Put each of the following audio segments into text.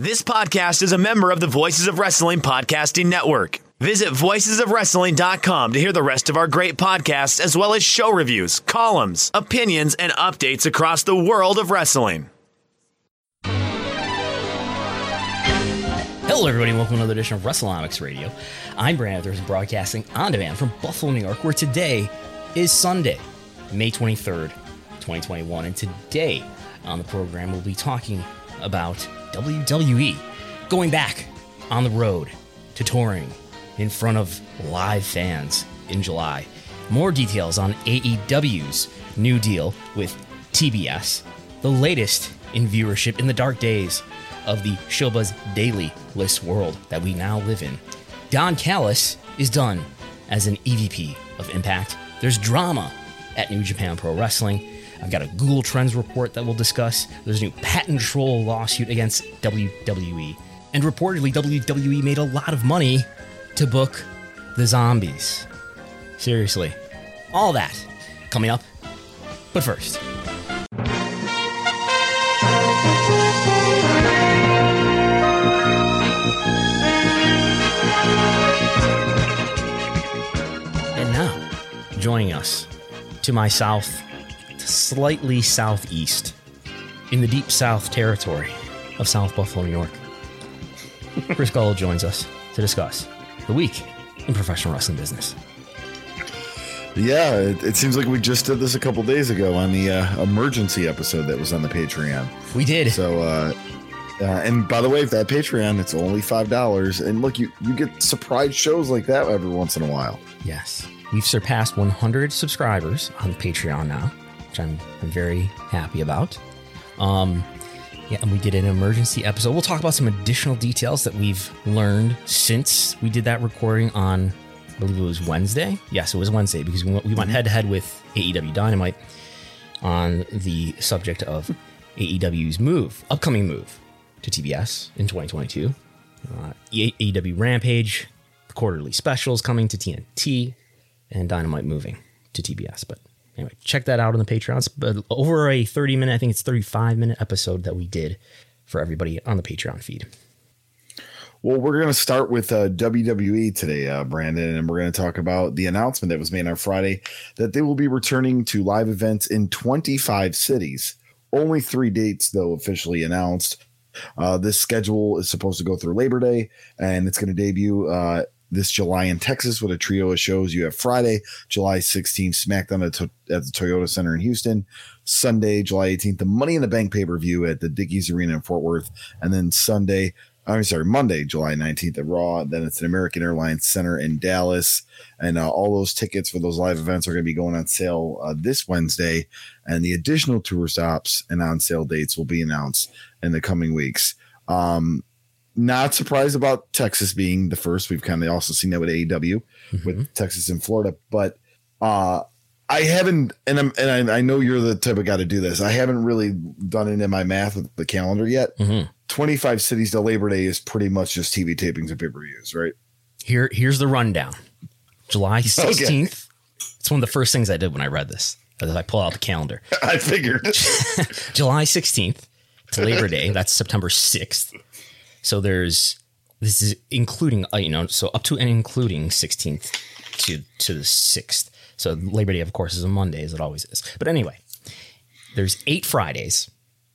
This podcast is a member of the Voices of Wrestling Podcasting Network. Visit voicesofwrestling.com to hear the rest of our great podcasts, as well as show reviews, columns, opinions, and updates across the world of wrestling. Hello, everybody, and welcome to another edition of WrestleNomics Radio. I'm Brandon Thurston, broadcasting on demand from Buffalo, New York, where today is Sunday, May 23rd, 2021. And today on the program, we'll be talking about WWE going back on the road to touring in front of live fans in July. More details on AEW's new deal with TBS, the latest in viewership in the dark days of the Showbuzz Daily list world that we now live in. Don Callis is done as an EVP of Impact. There's drama at New Japan Pro Wrestling. I've got a Google Trends report that we'll discuss. There's a new patent troll lawsuit against WWE. And reportedly, WWE made a lot of money to book the zombies. Seriously. All that coming up. But first, and now, joining us to my south, slightly southeast, in the deep south territory of South Buffalo, New York, Chris Gullo joins us to discuss the week in professional wrestling business. Yeah, it, it seems like we just did this a couple days ago on the uh, emergency episode that was on the Patreon. We did. So, uh, uh, and by the way, if that Patreon, it's only five dollars. And look, you you get surprise shows like that every once in a while. Yes. We've surpassed 100 subscribers on Patreon now, which I'm, I'm very happy about. Um, yeah, and we did an emergency episode. We'll talk about some additional details that we've learned since we did that recording on, I believe it was Wednesday. Yes, it was Wednesday because we went, we went head to head with AEW Dynamite on the subject of AEW's move, upcoming move to TBS in 2022. Uh, AEW Rampage, the quarterly specials coming to TNT, and Dynamite moving to TBS. But anyway, check that out on the Patreons. But over a 30 minute, I think it's 35 minute episode that we did for everybody on the Patreon feed. Well, we're going to start with uh, WWE today, uh, Brandon, and we're going to talk about the announcement that was made on Friday that they will be returning to live events in 25 cities. Only three dates, though, officially announced. Uh, this schedule is supposed to go through Labor Day, and it's going to debut uh, this July in Texas with a trio of shows. You have Friday, July 16th, SmackDown at, at the Toyota Center in Houston. Sunday, July 18th, the Money in the Bank pay per view at the Dickies Arena in Fort Worth. And then Sunday, I'm sorry, Monday, July 19th at Raw. Then it's an American Airlines Center in Dallas. And uh, all those tickets for those live events are going to be going on sale uh, this Wednesday. And the additional tour stops and on sale dates will be announced in the coming weeks. Um, not surprised about Texas being the first. We've kind of also seen that with AEW mm-hmm. with Texas and Florida, but uh, I haven't, and I'm, and I, I, know you're the type of guy to do this. I haven't really done it in my math with the calendar yet. Mm-hmm. 25 cities to Labor Day is pretty much just TV tapings and pay per views, right? Here, here's the rundown. July 16th. Okay. It's one of the first things I did when I read this. As I pull out the calendar, I figured July 16th to Labor Day. That's September 6th. So there's this is including uh, you know so up to and including 16th to to the 6th. So Labor Day of course is a Monday as it always is. But anyway, there's 8 Fridays.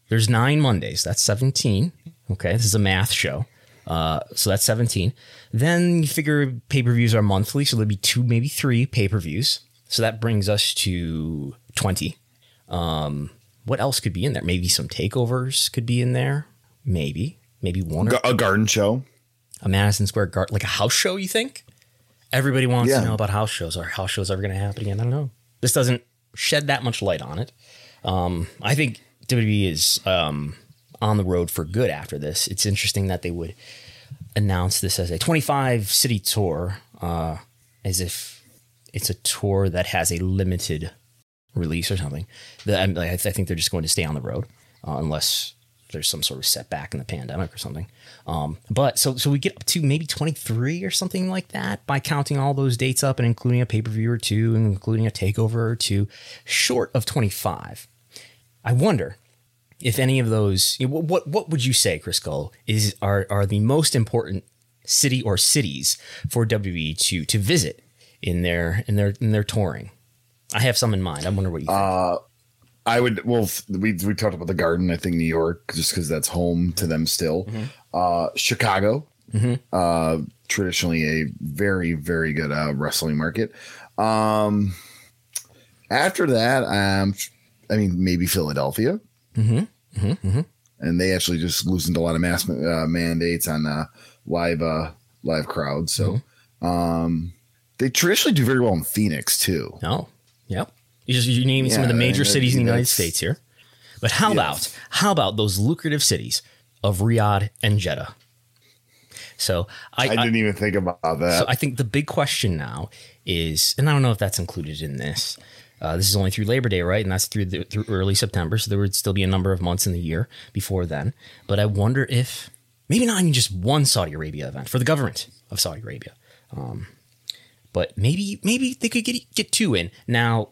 There's 9 Mondays. That's 17. Okay, this is a math show. Uh, so that's 17. Then you figure pay-per-views are monthly, so there'll be two maybe 3 pay-per-views. So that brings us to 20. Um, what else could be in there? Maybe some takeovers could be in there. Maybe maybe one or a garden show, a Madison Square Garden, like a house show. You think everybody wants yeah. to know about house shows? Are house shows ever going to happen again? I don't know. This doesn't shed that much light on it. Um, I think WWE is um, on the road for good after this. It's interesting that they would announce this as a 25 city tour, uh, as if it's a tour that has a limited release or something. The, I, I think they're just going to stay on the road uh, unless there's some sort of setback in the pandemic or something. Um, but so so we get up to maybe 23 or something like that by counting all those dates up and including a pay per view or two and including a takeover or two, short of 25. I wonder if any of those. You know, what what would you say, Chris Gullo, is are are the most important city or cities for WWE to to visit in their in their in their touring? I have some in mind. I wonder what you think. Uh, I would. Well, we we talked about the Garden. I think New York, just because that's home to them still. Mm-hmm. Uh, Chicago, uh, traditionally a very very good uh, wrestling market. Um, after that, um, I mean maybe Philadelphia. Mm-hmm. And they actually just loosened a lot of mass uh, mandates on uh, live uh, live crowds. So Mm-hmm. um, they traditionally do very well in Phoenix too. Oh, yep. You just you naming some of the Yeah, major cities in the United States here. But how about how about those lucrative cities of Riyadh and Jeddah? So I, I, I, didn't even think about that. so I think the big question now is, and I don't know if that's included in this. Uh, this is only through Labor Day, right? And that's through the, through early September, so there would still be a number of months in the year before then. But I wonder if maybe not even just one Saudi Arabia event for the government of Saudi Arabia, um, but maybe maybe they could get get two in. Now,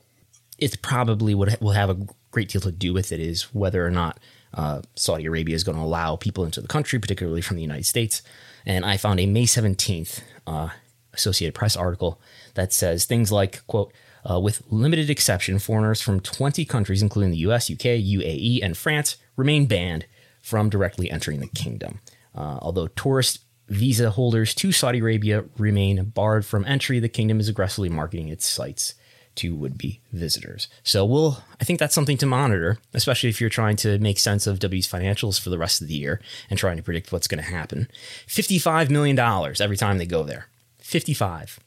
it's probably what will have a great deal to do with it is whether or not uh, Saudi Arabia is going to allow people into the country, particularly from the United States. And I found a May 17th uh, Associated Press article that says things like, quote, uh, with limited exception, foreigners from 20 countries, including the US, UK, UAE, and France, remain banned from directly entering the kingdom. Uh, although tourist visa holders to Saudi Arabia remain barred from entry, the kingdom is aggressively marketing its sites to would-be visitors. So we'll I think that's something to monitor, especially if you're trying to make sense of W's financials for the rest of the year and trying to predict what's going to happen. 55 million dollars every time they go there. 55.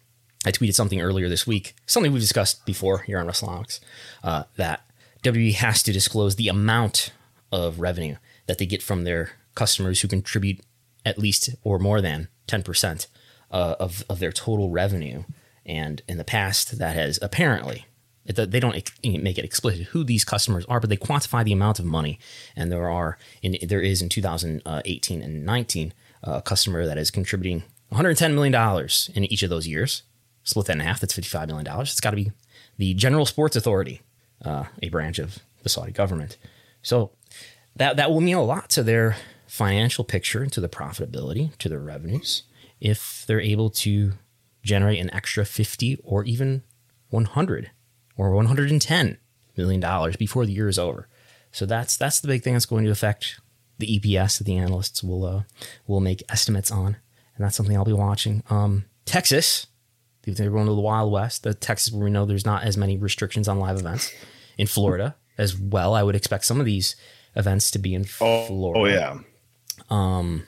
I tweeted something earlier this week, something we've discussed before here on WrestleNomics, uh, that WWE has to disclose the amount of revenue that they get from their customers who contribute at least or more than 10% uh, of, of their total revenue. And in the past, that has apparently, they don't make it explicit who these customers are, but they quantify the amount of money. And there are, in, there is in 2018 and 19, uh, a customer that is contributing $110 million in each of those years. Split that in half, that's $55 million. It's got to be the General Sports Authority, uh, a branch of the Saudi government. So that that will mean a lot to their financial picture to the profitability, to their revenues, if they're able to generate an extra 50 or even 100 or 110 million dollars before the year is over. So that's that's the big thing that's going to affect the EPS that the analysts will uh, will make estimates on, and that's something I'll be watching. Um, Texas, going to the Wild West, the Texas where we know there's not as many restrictions on live events. In Florida as well, I would expect some of these events to be in oh, Florida. oh yeah. Um,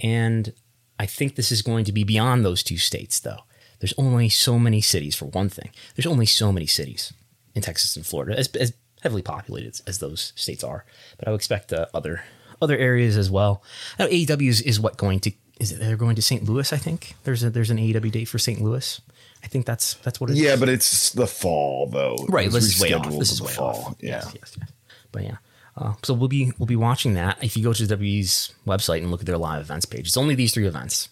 and I think this is going to be beyond those two states, though. There's only so many cities, for one thing. There's only so many cities in Texas and Florida, as, as heavily populated as, those states are. But I would expect uh, other other areas as well. Now, AEW is, is what going to is it? They're going to St. Louis, I think. There's a there's an AEW date for St. Louis. I think that's that's what it is. Yeah, but it's the fall though. Right, this is way off. This is the way fall. off. Yeah. Yes, yes, yes. But yeah, uh, so we'll be we'll be watching that. If you go to WWE's website and look at their live events page, it's only these three events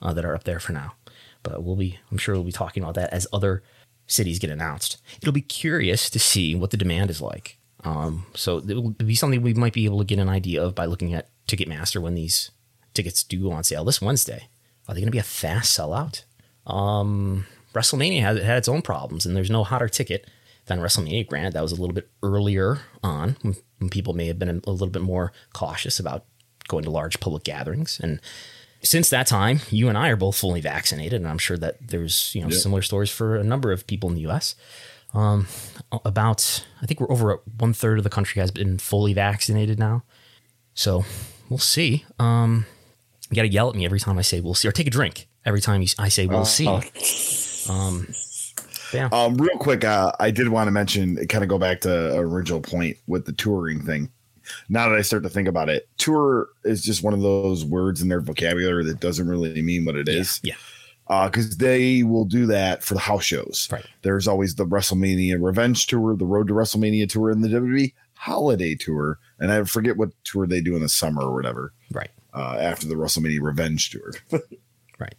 uh, that are up there for now. But we'll be, I'm sure we'll be talking about that as other cities get announced. It'll be curious to see what the demand is like. Um, so it will be something we might be able to get an idea of by looking at Ticketmaster when these tickets do go on sale this Wednesday. Are they going to be a fast sellout? Um, WrestleMania had, had its own problems, and there's no hotter ticket than WrestleMania. Granted, that was a little bit earlier on people may have been a little bit more cautious about going to large public gatherings. And since that time, you and I are both fully vaccinated, and I'm sure that there's you know similar stories for a number of people in the U.S. Um, about I think we're over one third of the country has been fully vaccinated now, so we'll see. Um, you got to yell at me every time I say we'll see, or take a drink every time you, I say we'll see. Um, Um, real quick, uh, I did want to mention, kind of go back to original point with the touring thing. now that I start to think about it, tour is just one of those words in their vocabulary that doesn't really mean what it is. Yeah. because they will do that for the house shows. Right. There's always the WrestleMania Revenge Tour, the Road to WrestleMania Tour, and the WWE Holiday Tour. And I forget what tour they do in the summer or whatever Right. uh, after the WrestleMania Revenge Tour. Right.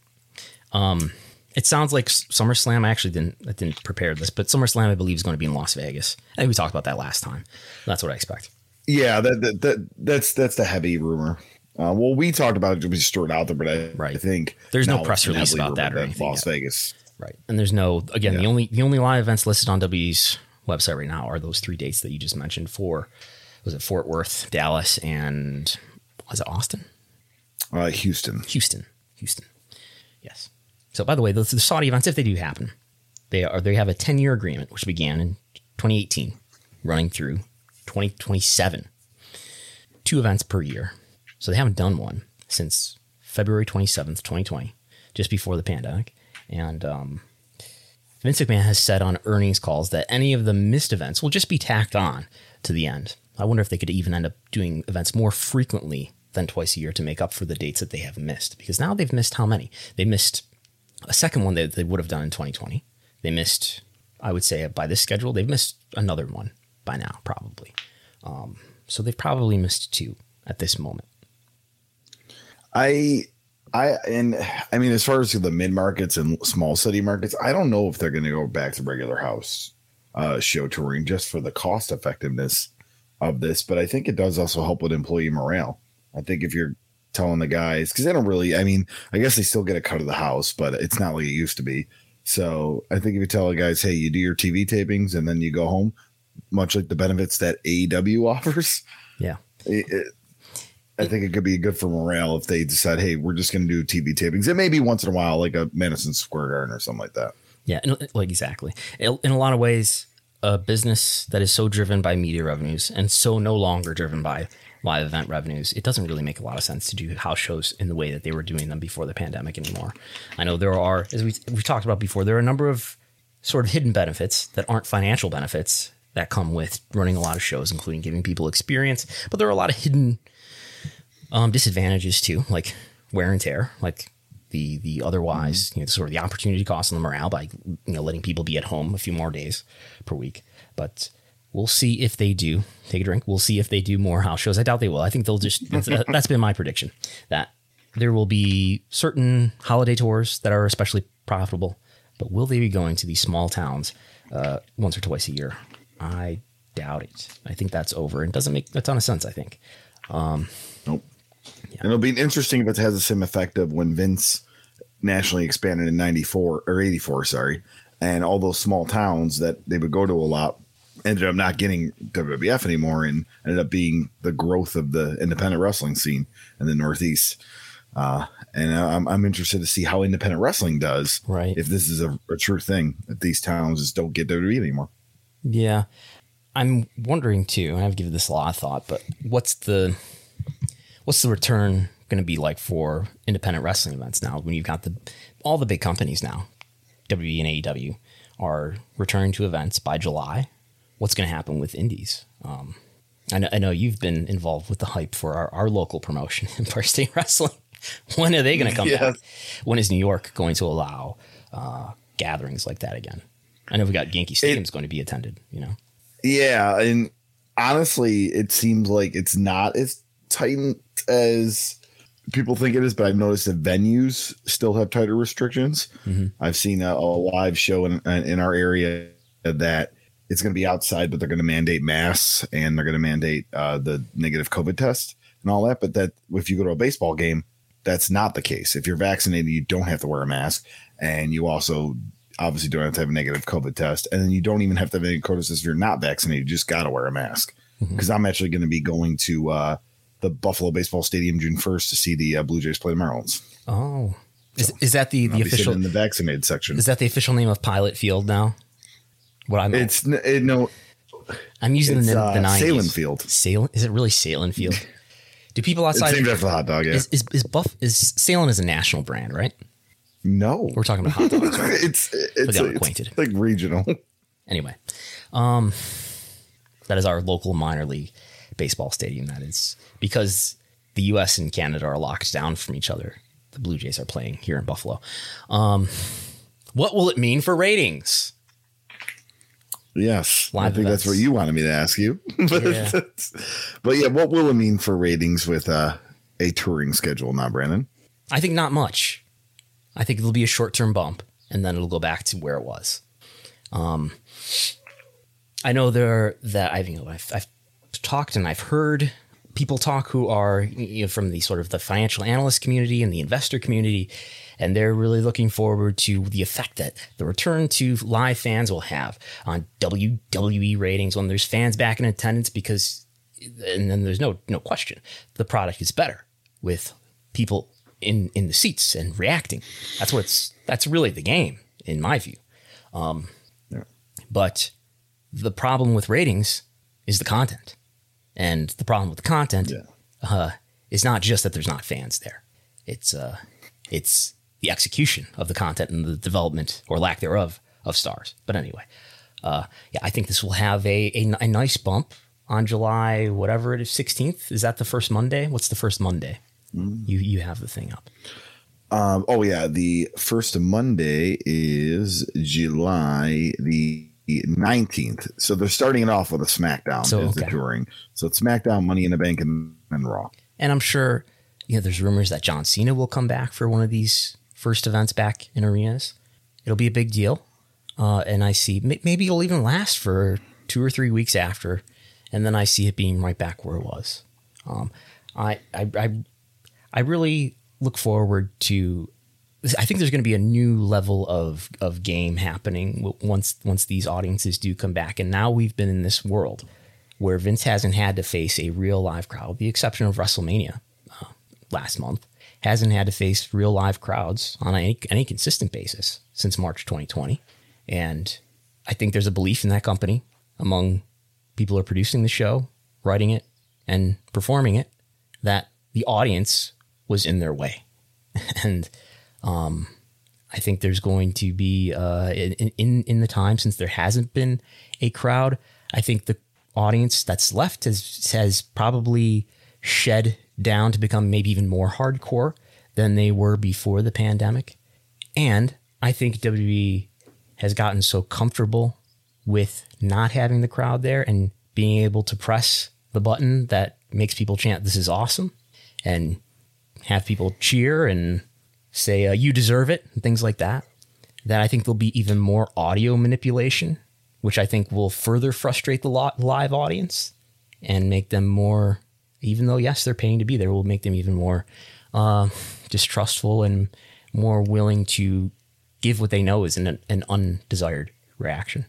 Um, it sounds like SummerSlam. I actually didn't I didn't prepare this, but SummerSlam I believe is going to be in Las Vegas. I think we talked about that last time. That's what I expect. yeah, that, that, that that's that's the heavy rumor. Uh, well, we talked about it. We just threw it out there, but I, Right. I think There's no press release about that or anything Las yet. Vegas. Right. And there's no again the only the only live events listed on W's website right now are those three dates that you just mentioned for was it Fort Worth, Dallas, and was it Austin? Uh, Houston. Houston. Houston. Yes. So by the way, the, the Saudi events, if they do happen, they are they have a 10 year agreement which began in 2018, running through 2027. Two events per year. So they haven't done one since February 27th, 2020, just before the pandemic. And um, Vince McMahon has said on earnings calls that any of the missed events will just be tacked on to the end. I wonder if they could even end up doing events more frequently than twice a year to make up for the dates that they have missed. Because now they've missed how many? They missed a second one that they would have done in 2020. They missed, I would say, by this schedule, they've missed another one by now, probably. Um, so they've probably missed two at this moment. I I and I mean as far as the mid markets and small city markets, I don't know if they're going to go back to regular house uh, show touring just for the cost effectiveness of this. But I think it does also help with employee morale. I think if you're telling the guys because they don't really, I mean, I guess they still get a cut of the house, but it's not like it used to be. So I think if you tell the guys, hey, you do your TV tapings and then you go home, much like the benefits that AEW offers, Yeah. it, it- I think it could be good for morale if they decide, hey, we're just going to do TV tapings. It may be once in a while, like a Madison Square Garden or something like that. Yeah, and, like exactly. In a lot of ways, a business that is so driven by media revenues and so no longer driven by live event revenues, it doesn't really make a lot of sense to do house shows in the way that they were doing them before the pandemic anymore. I know there are, as we we talked about before, there are a number of sort of hidden benefits that aren't financial benefits that come with running a lot of shows, including giving people experience. But there are a lot of hidden um, disadvantages too, like wear and tear, like the the otherwise, you know, sort of the opportunity cost on the morale by you know letting people be at home a few more days per week. But we'll see if they do take a drink. We'll see if they do more house shows. I doubt they will. I think they'll just. that's, that's been my prediction that there will be certain holiday tours that are especially profitable. But will they be going to these small towns uh, once or twice a year? I doubt it. I think that's over. and doesn't make a ton of sense. I think. Nope. And it'll be interesting if it has the same effect of when Vince nationally expanded in 94 or 84, sorry. And all those small towns that they would go to a lot ended up not getting WWF anymore and ended up being the growth of the independent wrestling scene in the Northeast. Uh, and I'm, I'm interested to see how independent wrestling does. Right. If this is a, a true thing, if these towns just don't get WWE anymore. Yeah. I'm wondering too, and I've given this a lot of thought, but what's the what's the return going to be like for independent wrestling events now when you've got the all the big companies now, WWE and AEW, are returning to events by July? What's going to happen with indies? Um, I know, I know you've been involved with the hype for our, our local promotion, Empire State Wrestling. when are they going to come back? When is New York going to allow uh, gatherings like that again? I know we got Yankee Stadium's going to be attended. You know, Yeah, and honestly, it seems like it's not as tight as people think it is. But I've noticed that venues still have tighter restrictions. I've seen a, a live show in in our area that it's going to be outside, but they're going to mandate masks and they're going to mandate uh, the negative COVID test and all that. But that if you go to a baseball game, that's not the case. If you're vaccinated, you don't have to wear a mask, and you also obviously don't have to have a negative COVID test, and then you don't even have to have any COVID test if you're not vaccinated. You just got to wear a mask. Because I'm actually going to be going to uh, the Buffalo Baseball Stadium June 1st to see the uh, Blue Jays play the Marlins. Oh, is, is that the, the official? in the vaccinated section. Is that the official name of Pilot Field now? What I'm it's it, no, I'm using it's, the, uh, the 90s. Sahlen Field. Sahlen is it really Sahlen Field? Do people it's outside named after the hot dog. Yeah, is, is is Buff is Sahlen is a national brand, right? no, We're talking about hot dogs. Right? it's it's, it's like regional. anyway, um, that is our local minor league baseball stadium that is because the U.S. and Canada are locked down from each other. The Blue Jays are playing here in Buffalo. Um, what will it mean for ratings? Yes, Live I think that's what you wanted me to ask you. but, Yeah. but yeah, what will it mean for ratings with uh, a touring schedule now, Brandon? I think not much. I think it'll be a short term bump, and then it'll go back to where it was. Um, I know there that I've you know I've, I've talked and I've heard people talk who are you know, from the sort of the financial analyst community and the investor community, and they're really looking forward to the effect that the return to live fans will have on WWE ratings when there's fans back in attendance because and then there's no no question the product is better with people in in the seats and reacting. That's what's that's really the game in my view. Um, But the problem with ratings is the content, and the problem with the content uh, is not just that there's not fans there. It's uh, it's the execution of the content and the development or lack thereof of stars. But anyway, uh, yeah, I think this will have a, a, a nice bump on July, whatever it is, 16th. Is that the first Monday? What's the first Monday? You you have the thing up. Um, oh yeah, the first Monday is July the nineteenth. So they're starting it off with a SmackDown So, as the touring. So it's SmackDown, Money in the Bank, and, and Raw. And I'm sure, you know, there's rumors that John Cena will come back for one of these first events back in arenas. It'll be a big deal. Uh, and I see maybe it'll even last for two or three weeks after. And then I see it being right back where it was. Um, I, I, I, I really look forward to. I think there's going to be a new level of of game happening once once these audiences do come back. And now we've been in this world where Vince hasn't had to face a real live crowd, with the exception of WrestleMania uh, last month, hasn't had to face real live crowds on any, any consistent basis since March 2020. And I think there's a belief in that company among people who are producing the show, writing it, and performing it that the audience was in their way. and um, I think there's going to be uh, in, in in the time since there hasn't been a crowd. I think the audience that's left has has probably shed down to become maybe even more hardcore than they were before the pandemic. And I think WWE has gotten so comfortable with not having the crowd there and being able to press the button that makes people chant, This is awesome, and have people cheer and say, uh, You deserve it, and things like that. That I think there'll be even more audio manipulation, which I think will further frustrate the live audience and make them more, even though, yes, they're paying to be there, will make them even more uh, distrustful and more willing to give what they know is an, an undesired reaction.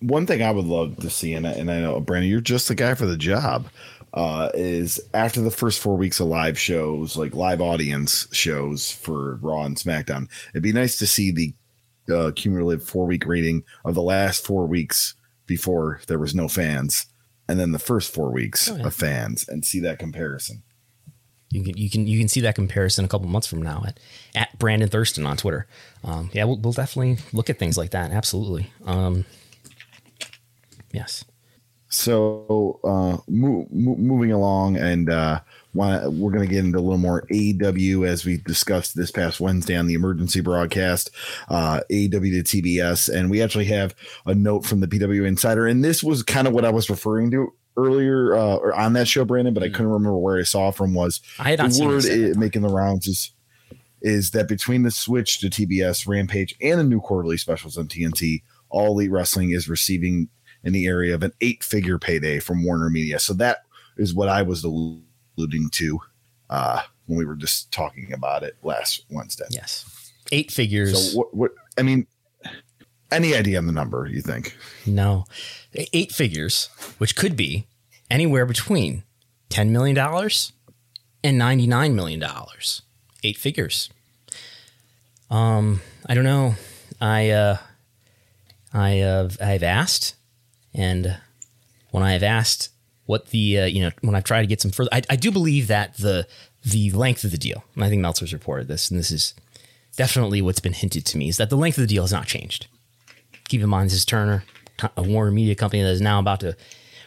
One thing I would love to see, and I, and I know Brandon, you're just the guy for the job. Uh, is after the first four weeks of live shows, like live audience shows for Raw and SmackDown, it'd be nice to see the uh, cumulative four week rating of the last four weeks before there was no fans, and then the first four weeks Oh, yeah. of fans, and see that comparison. You can you can you can see that comparison a couple months from now at, at Brandon Thurston on Twitter. Um, yeah, we'll, we'll definitely look at things like that. Absolutely. Um, yes. So, uh, mo- mo- moving along, and uh, wanna, we're going to get into a little more AEW as we discussed this past Wednesday on the emergency broadcast, uh, AEW to TBS, and we actually have a note from the PW Insider, and this was kind of what I was referring to earlier uh, or on that show, Brandon, but I couldn't remember where I saw it from. Was I had not the word this at the i- time. making the rounds is is that between the switch to TBS, Rampage, and the new quarterly specials on TNT, All Elite Wrestling is receiving in the area of an eight figure payday from Warner Media. So that is what I was alluding to uh, when we were just talking about it last Wednesday. Yes. Eight figures. So what? What? I mean, any idea on the number? You think? no. Eight figures, which could be anywhere between $10 million and $99 million. Eight figures. Um, I don't know. I, uh, I, uh, I've asked, and when I have asked what the, uh, you know, when I've tried to get some further, I, I do believe that the, the length of the deal, and I think Meltzer's reported this, and this is definitely what's been hinted to me, is that the length of the deal has not changed. Keep in mind, this is Turner, a Warner Media company that is now about to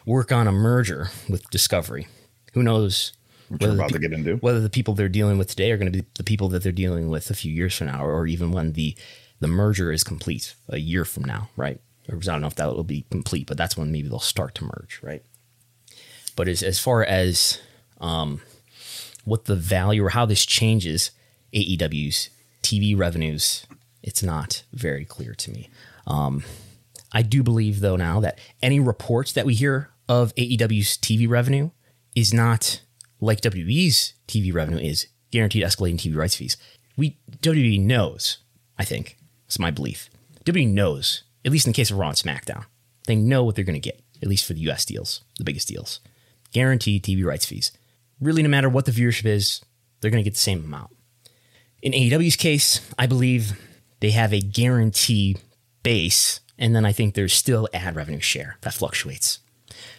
work on a merger with Discovery. Who knows which we're about to get into whether the people they're dealing with today are going to be the people that they're dealing with a few years from now, or even when the the merger is complete a year from now, right? Or I don't know if that will be complete, but that's when maybe they'll start to merge, right? But as as far as um, what the value or how this changes AEW's TV revenues, it's not very clear to me. Um, I do believe, though, now that any reports that we hear of AEW's TV revenue is not like WWE's TV revenue is guaranteed escalating TV rights fees. We WWE knows, I think, it's my belief. WWE knows, at least in the case of Raw and SmackDown, they know what they're going to get, at least for the US deals, the biggest deals. Guaranteed TV rights fees. Really, no matter what the viewership is, they're going to get the same amount. In AEW's case, I believe they have a guarantee base, and then I think there's still ad revenue share that fluctuates.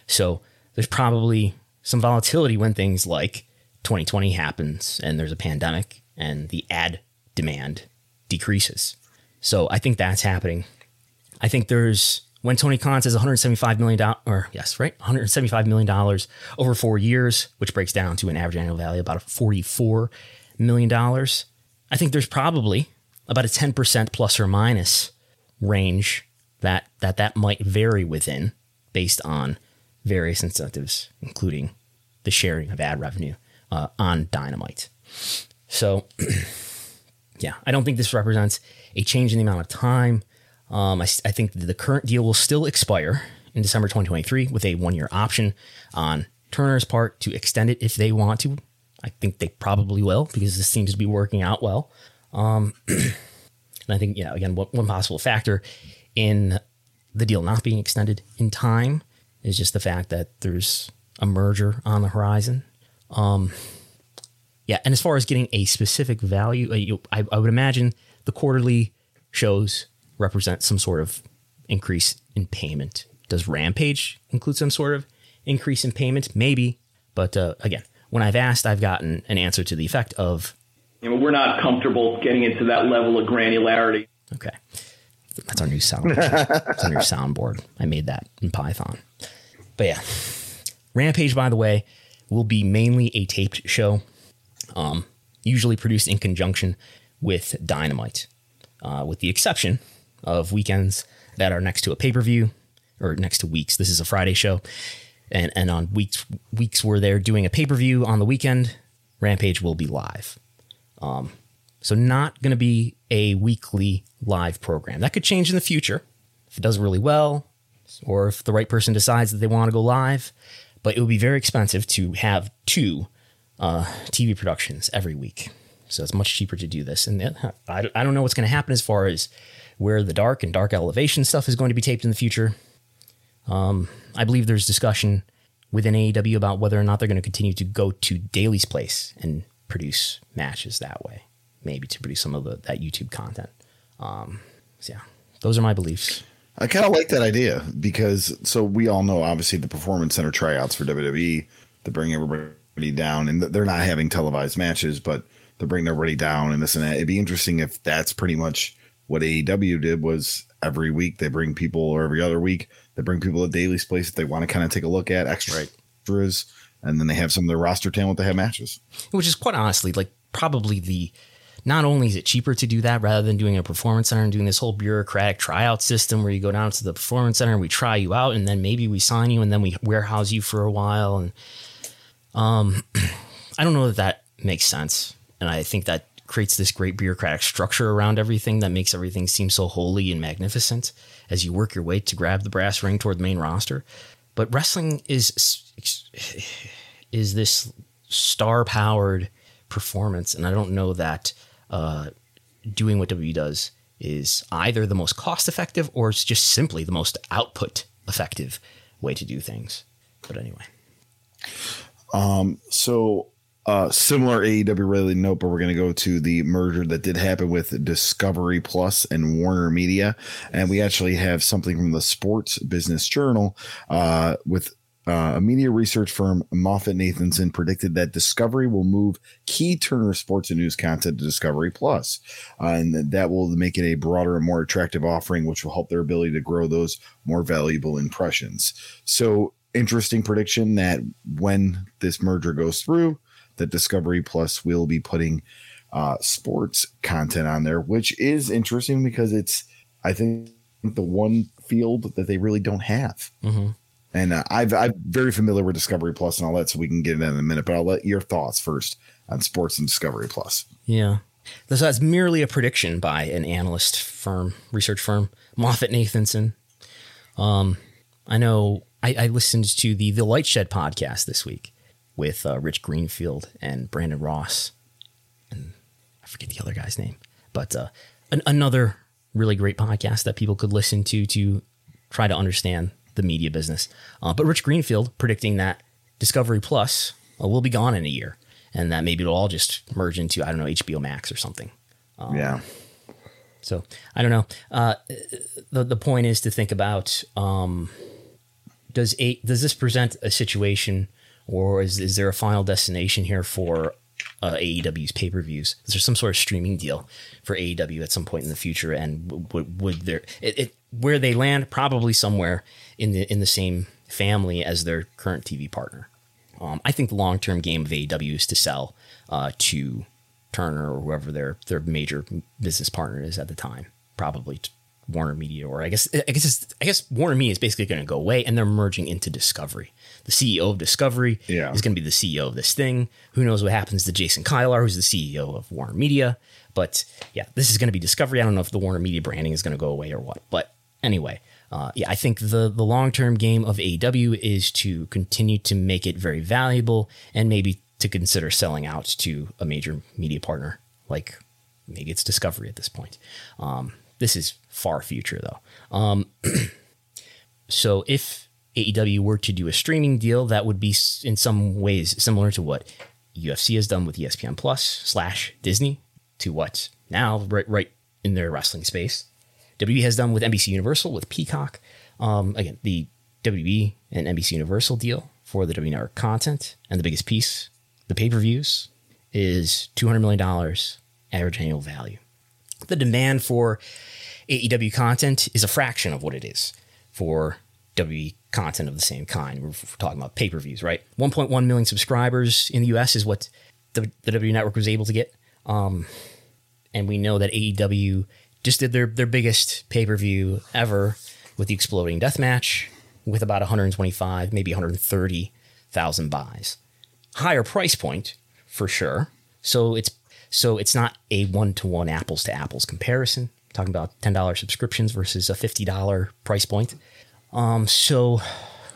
So there's probably some volatility when things like 2020 happens and there's a pandemic and the ad demand decreases. So I think that's happening. I think there's when Tony Khan says 175 million dollars, or yes, right, 175 million dollars over four years, which breaks down to an average annual value about 44 million dollars. I think there's probably about a 10% plus or minus range that that that might vary within based on various incentives, including the sharing of ad revenue uh, on Dynamite. So, yeah, I don't think this represents a change in the amount of time. Um, I, I think the current deal will still expire in December 2023 with a one year option on Turner's part to extend it if they want to. I think they probably will because this seems to be working out well. Um, and I think, yeah, again, one, one possible factor in the deal not being extended in time is just the fact that there's a merger on the horizon. Um, yeah, and as far as getting a specific value, uh, I, I would imagine the quarterly shows represent some sort of increase in payment. Does Rampage include some sort of increase in payment? Maybe, but uh, again, when I've asked, I've gotten an answer to the effect of, you know, we're not comfortable getting into that level of granularity. Okay, that's our new sound. that's our new soundboard. I made that in Python. But yeah, Rampage, by the way, will be mainly a taped show, um, usually produced in conjunction with Dynamite, uh, with the exception of weekends that are next to a pay per view or next to weeks. This is a Friday show, and and on weeks weeks where they're doing a pay per view on the weekend, Rampage will be live. Um, so not going to be a weekly live program. That could change in the future if it does really well, or if the right person decides that they want to go live. But it would be very expensive to have two uh, TV productions every week. So it's much cheaper to do this. And I, I don't know what's going to happen as far as where the dark and dark elevation stuff is going to be taped in the future. Um, I believe there's discussion within AEW about whether or not they're going to continue to go to Daily's place and produce matches that way, maybe to produce some of the, that YouTube content. Um, so yeah, those are my beliefs. I kind of like that idea because so we all know obviously the performance center tryouts for WWE to bring everybody down and they're not having televised matches, but to bring everybody down and this and that. It'd be interesting if that's pretty much what AEW did was every week they bring people or every other week they bring people to Daily's place that they want to kind of take a look at extra extras, right. and then they have some of their roster talent to have matches. Which is quite honestly like probably the not only is it cheaper to do that rather than doing a performance center and doing this whole bureaucratic tryout system where you go down to the performance center and we try you out and then maybe we sign you and then we warehouse you for a while and um I don't know that that makes sense and I think that creates this great bureaucratic structure around everything that makes everything seem so holy and magnificent as you work your way to grab the brass ring toward the main roster but wrestling is is this star powered performance and I don't know that uh, doing what WWE does is either the most cost effective or it's just simply the most output effective way to do things. But anyway. Um, so uh, similar AEW related note, but we're going to go to the merger that did happen with Discovery Plus and Warner Media, and we actually have something from the Sports Business Journal uh, with uh, a media research firm, MoffettNathanson, predicted that Discovery will move key Turner Sports and News content to Discovery Plus, uh, and that will make it a broader and more attractive offering, which will help their ability to grow those more valuable impressions. So interesting prediction that when this merger goes through, that Discovery Plus will be putting uh, sports content on there, which is interesting because it's, I think, the one field that they really don't have. Mm-hmm. And uh, I've, I'm very familiar with Discovery Plus and all that, so we can get it in a minute. But I'll let your thoughts first on sports and Discovery Plus. Yeah. So that's merely a prediction by an analyst firm, research firm, MoffettNathanson. Um, I know I, I listened to the The LightShed podcast this week with uh, Rich Greenfield and Brandon Ross, and I forget the other guy's name, but uh, an, another really great podcast that people could listen to to try to understand the media business. Uh, but Rich Greenfield predicting that Discovery Plus uh, will be gone in a year, and that maybe it'll all just merge into I don't know HBO Max or something. Um, yeah. So I don't know. Uh, the the point is to think about um, does a does this present a situation, or is is there a final destination here for uh, AEW's pay per views? Is there some sort of streaming deal for AEW at some point in the future? And would would there it, it where they land probably somewhere in the in the same family as their current TV partner. Um, I think the long term game of AEW is to sell uh, to Turner or whoever their their major business partner is at the time, probably Warner Media, or I guess I guess I guess Warner Media is basically going to go away, and they're merging into Discovery. The CEO of Discovery yeah. is going to be the CEO of this thing. Who knows what happens to Jason Kilar, who's the CEO of Warner Media? But yeah, this is going to be Discovery. I don't know if the Warner Media branding is going to go away or what. But anyway, uh, yeah, I think the the long term game of AEW is to continue to make it very valuable and maybe to consider selling out to a major media partner, like maybe it's Discovery at this point. Um, this is far future though. Um, so if AEW were to do a streaming deal, that would be in some ways similar to what UFC has done with ESPN Plus slash Disney, to what now right right in their wrestling space. WWE has done with NBC Universal with Peacock. Um, again, the WWE and NBC Universal deal for the W Network content, and the biggest piece, the pay per views, is $200 million average annual value. The demand for AEW content is a fraction of what it is for WWE content of the same kind. We're, talking about pay per views, right? 1.1 million subscribers in the US is what the, the W Network was able to get. Um, and we know that AEW just did their, their biggest pay per view ever with the Exploding Death Match with about 125, maybe 130,000 buys. Higher price point for sure. So it's so it's not a one to one apples to apples comparison. I'm talking about ten dollars subscriptions versus a fifty dollar price point. Um, so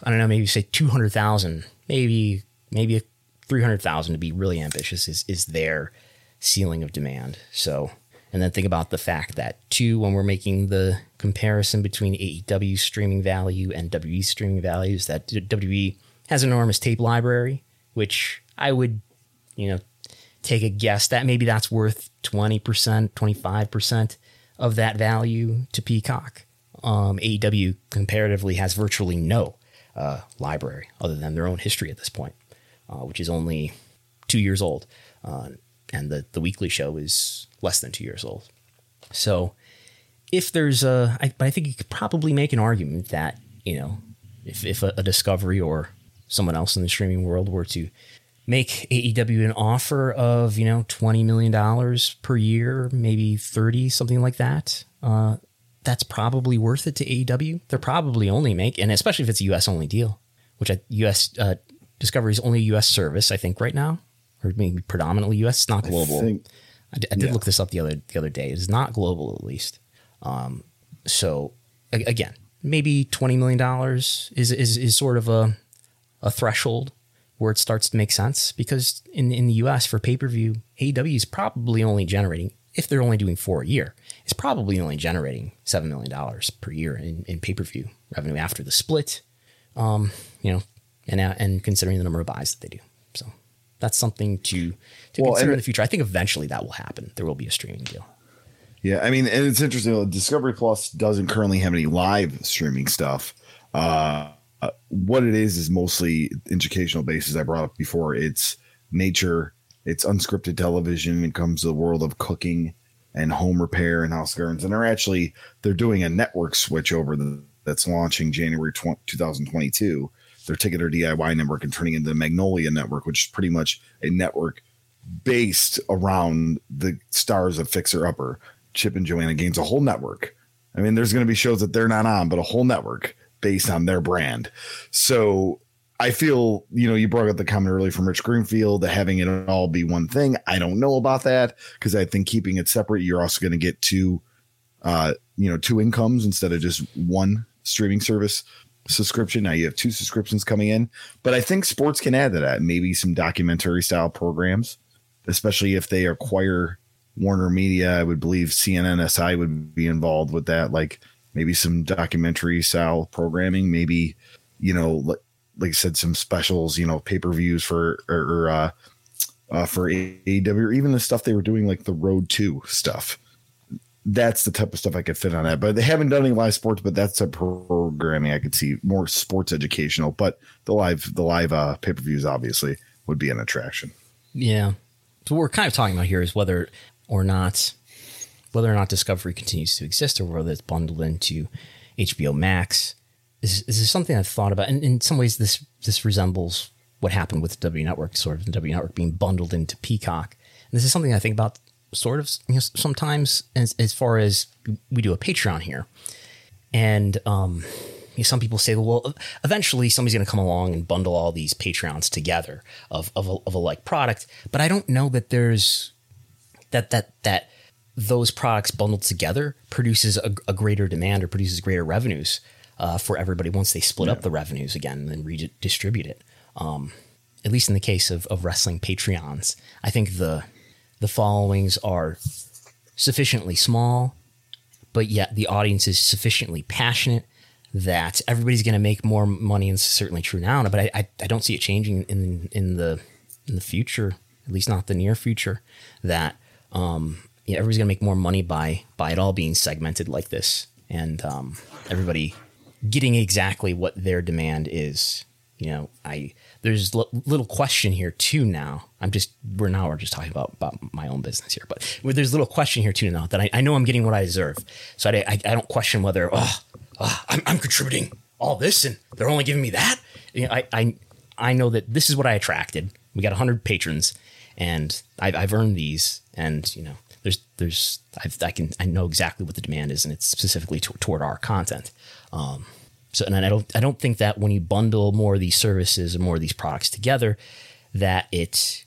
I don't know, maybe say two hundred thousand, maybe maybe three hundred thousand to be really ambitious is is their ceiling of demand. So and then think about the fact that too when we're making the comparison between AEW streaming value and WWE streaming values, that WWE has an enormous tape library, which I would, you know, take a guess that maybe that's worth 20%, 25% of that value to Peacock. Um, AEW comparatively has virtually no uh, library other than their own history at this point, uh, which is only two years old. Uh, and the, the weekly show is less than two years old. So if there's a, I, but I think you could probably make an argument that, you know, if, if a, a Discovery or someone else in the streaming world were to make AEW an offer of, you know, $20 million per year, maybe 30, something like that, uh, that's probably worth it to AEW. They're probably only make, and especially if it's a US only deal, which a US uh, Discovery is only a US service, I think, right now, or maybe predominantly US. It's not global. I, think, I, did, yeah. look this up the other the other day. It's not global, at least. Um, so again, maybe twenty million dollars is is is sort of a a threshold where it starts to make sense because in in the US for pay-per-view, AEW is probably only generating if they're only doing four a year, it's probably only generating seven million dollars per year in, in pay-per-view revenue after the split. Um, you know, and and considering the number of buys that they do. So that's something to to well, consider in the future. I think eventually that will happen. There will be a streaming deal. Yeah, I mean, and it's interesting. Discovery Plus doesn't currently have any live streaming stuff. Uh, uh, what it is is mostly educational basis. I brought up before. It's nature. It's unscripted television. It comes to the world of cooking and home repair and house gardens. And they're actually they're doing a network switch over the, that's launching January 20, 2022 their Ticketer DIY network and turning into the Magnolia network, which is pretty much a network based around the stars of Fixer Upper. Chip and Joanna Gaines, a whole network. I mean, there's going to be shows that they're not on, but a whole network based on their brand. So I feel, you know, you brought up the comment earlier from Rich Greenfield that having it all be one thing. I don't know about that because I think keeping it separate, you're also going to get two, uh, you know, two incomes instead of just one streaming service subscription. Now you have two subscriptions coming in, but I think sports can add to that. Maybe some documentary style programs, especially if they acquire Warner Media. I would believe CNNSI would be involved with that. Like maybe some documentary style programming, maybe, you know, like I said, some specials, you know, pay per views for or, uh, uh, for AEW, or even the stuff they were doing, like the Road to stuff. That's the type of stuff I could fit on that. But they haven't done any live sports, but that's a programming I could see more sports educational. But the live the live uh, pay per views obviously would be an attraction. Yeah. So what we're kind of talking about here is whether or not whether or not Discovery continues to exist or whether it's bundled into HBO Max this, this is something I've thought about, and in some ways, this this resembles what happened with W Network, sort of the W Network being bundled into Peacock. And this is something I think about, sort of, you know, sometimes as, as far as we do a Patreon here, and um, you know, some people say, well, eventually somebody's going to come along and bundle all these Patreons together of of a, of a like product, but I don't know that there's that that that those products bundled together produces a, a greater demand or produces greater revenues uh, for everybody once they split yeah. up the revenues again and then redistribute it. Um, at least in the case of, of wrestling Patreons, I think the the followings are sufficiently small, but yet the audience is sufficiently passionate that everybody's going to make more money, and it's certainly true now. But I, I, I don't see it changing in in the in the future, at least not the near future. That um, yeah, everybody's going to make more money by by it all being segmented like this, and um, everybody getting exactly what their demand is. You know, I there's a little question here too. Now I'm just we're now we're just talking about about my own business here, but there's little question here too now that I, I know I'm getting what I deserve, so I, I, I don't question whether oh, oh I'm, I'm contributing all this and they're only giving me that. You know, I I I know that this is what I attracted. We got 100 patrons, and I've, I've earned these, and you know there's there's I've, i can I know exactly what the demand is, and it's specifically to, toward our content. Um, so, and I don't, I don't think that when you bundle more of these services and more of these products together, that it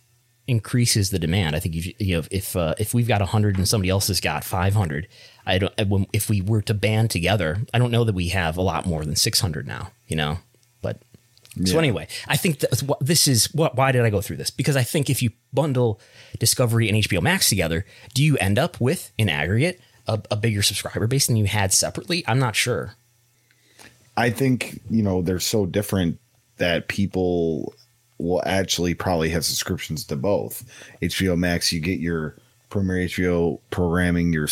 increases the demand. I think if you know if uh, if we've got hundred and somebody else has got five hundred, I don't. If we were to band together, I don't know that we have a lot more than six hundred now. You know, but yeah. so anyway, I think that this is what. Why did I go through this? Because I think if you bundle Discovery and HBO Max together, do you end up with in aggregate a, a bigger subscriber base than you had separately? I'm not sure. I think, you know, they're so different that people will actually probably have subscriptions to both. HBO Max, you get your premier HBO programming, your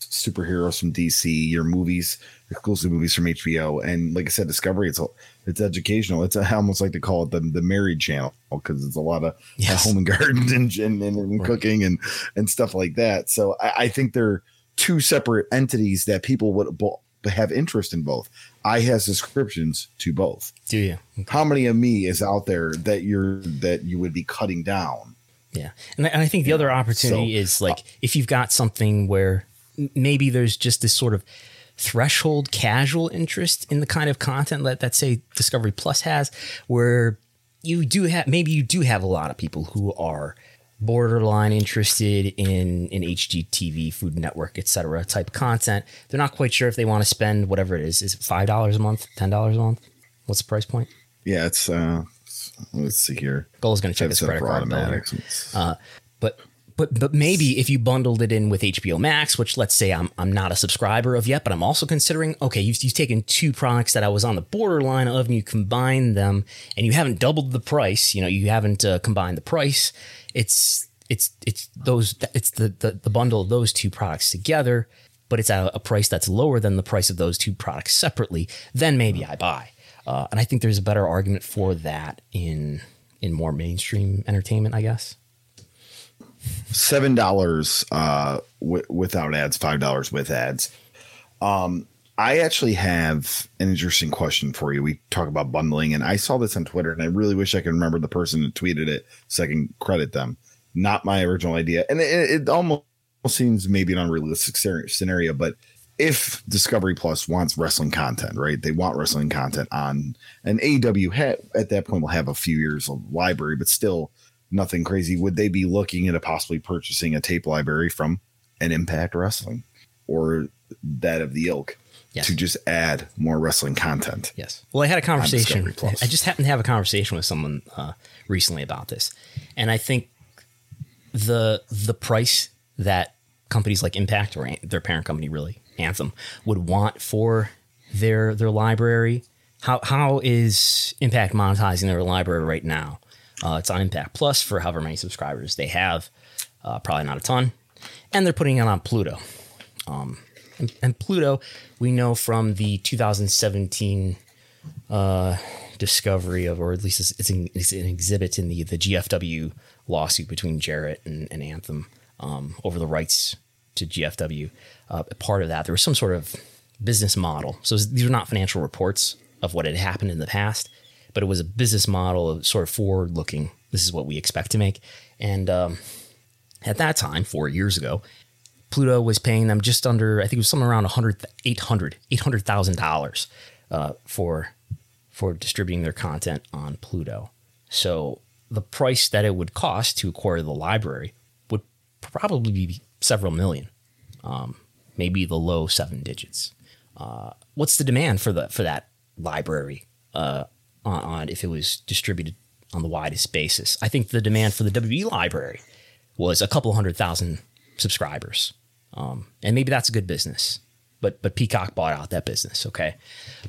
superheroes from DC, your movies, exclusive movies from HBO, and like I said, Discovery. It's it's educational. It's a, I almost like to call it the the married channel because it's a lot of uh, yes. home and garden and and, and, and right. cooking and and stuff like that. So I, I, think they're two separate entities that people would have interest in both. I have subscriptions to both. Do you? Okay. How many of me is out there that you're that you would be cutting down? Yeah, and, I think the other opportunity so, is like uh, if you've got something where maybe there's just this sort of threshold casual interest in the kind of content that that say Discovery Plus has, where you do have maybe you do have a lot of people who are borderline interested in in HGTV, Food Network, etc. type content. They're not quite sure if they want to spend whatever it is. Is it five dollars a month, ten dollars a month? What's the price point? Yeah, it's uh let's see here. Gullo is going to check his credit card bill. Uh, but but but maybe if you bundled it in with HBO Max, which let's say I'm I'm not a subscriber of yet, but I'm also considering. Okay, you've, you've taken two products that I was on the borderline of, and you combine them, and you haven't doubled the price. You know, you haven't uh, combined the price. It's it's it's those it's the, the the bundle of those two products together, but it's at a price that's lower than the price of those two products separately. Then maybe I buy, uh, and I think there's a better argument for that in in more mainstream entertainment, I guess seven dollars uh, w- without ads, five dollars with ads. Um, I actually have an interesting question for you. We talk about bundling, and I saw this on Twitter, and I really wish I could remember the person that tweeted it so I can credit them. Not my original idea, and it, it almost seems maybe an unrealistic scenario, but if Discovery Plus wants wrestling content, right? They want wrestling content on an AEW ha- at that point we'll have a few years of library, but still nothing crazy. Would they be looking at possibly purchasing a tape library from an Impact Wrestling or that of the ilk yes. to just add more wrestling content? Yes. Well, I had a conversation. I just happened to have a conversation with someone uh, recently about this, and I think the the price that companies like Impact or their parent company really Anthem would want for their their library. How how is Impact monetizing their library right now? Uh, it's on Impact Plus for however many subscribers they have. Uh, probably not a ton, and they're putting it on Pluto. Um, and, and, Pluto, we know from the 2017 uh, discovery of, or at least it's, it's, an, it's, an, exhibit in the the GFW lawsuit between Jarrett and, and Anthem um, over the rights to GFW uh, part of that. There was some sort of business model. So these were not financial reports of what had happened in the past, but it was a business model of sort of forward looking. This is what we expect to make. And um, at that time, four years ago, Pluto was paying them just under, I think it was somewhere around 100, 800, $800,000 uh, for, for distributing their content on Pluto. So the price that it would cost to acquire the library would probably be several million. Um, maybe the low seven digits. Uh, what's the demand for the for that library uh, on, on, if it was distributed on the widest basis? I think the demand for the WWE library was a couple hundred thousand subscribers, um, and maybe that's a good business. But but Peacock bought out that business, okay.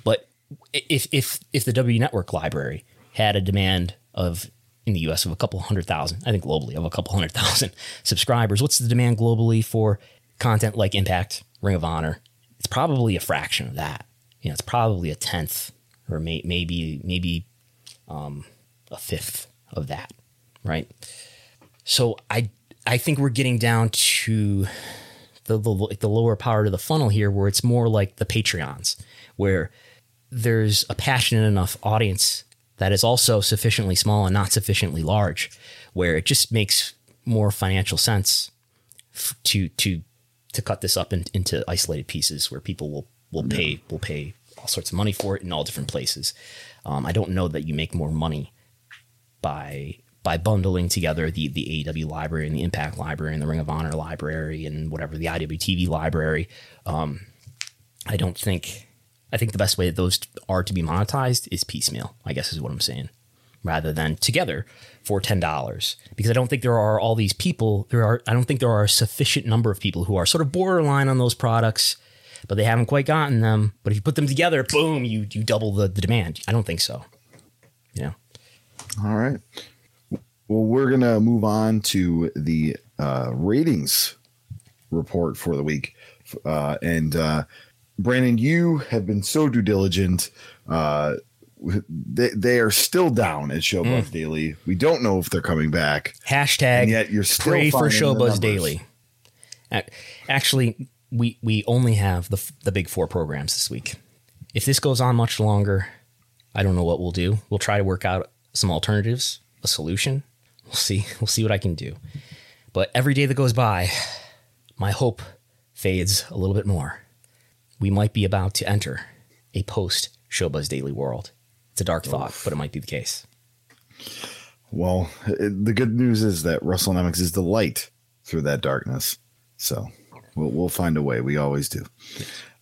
But if if if the W Network library had a demand of in the US of a couple hundred thousand, I think globally of a couple hundred thousand subscribers, what's the demand globally for content like Impact, Ring of Honor, it's probably a fraction of that. You know, it's probably a tenth or may, maybe maybe um, a fifth of that, right? So I I think we're getting down to the, the the lower part of the funnel here, where it's more like the Patreons, where there's a passionate enough audience that is also sufficiently small and not sufficiently large, where it just makes more financial sense to to to cut this up in, into isolated pieces where people will will pay will pay all sorts of money for it in all different places. Um, I don't know that you make more money by by bundling together the the AEW library and the Impact library and the Ring of Honor library and whatever the IWTV library. Um, I don't think. I think the best way that those are to be monetized is piecemeal. I guess is what I'm saying, rather than together for $10 because I don't think there are all these people there are I don't think there are a sufficient number of people who are sort of borderline on those products but they haven't quite gotten them but if you put them together boom you you double the, the demand I don't think so yeah all right well we're going to move on to the uh, ratings report for the week uh, and uh, Brandon you have been so due diligent uh, they, they are still down at Showbuzz mm. Daily. We don't know if they're coming back. Hashtag and yet you're still pray for Showbuzz Daily. Actually, we we only have the the big four programs this week. If this goes on much longer, I don't know what we'll do. We'll try to work out some alternatives, a solution. We'll see. We'll see what I can do. But every day that goes by, my hope fades a little bit more. We might be about to enter a post Showbuzz Daily world. It's a dark thought, Oof. but it might be the case. Well, the good news is that Russell WrestleNomics is the light through that darkness. So we'll, we'll find a way. We always do.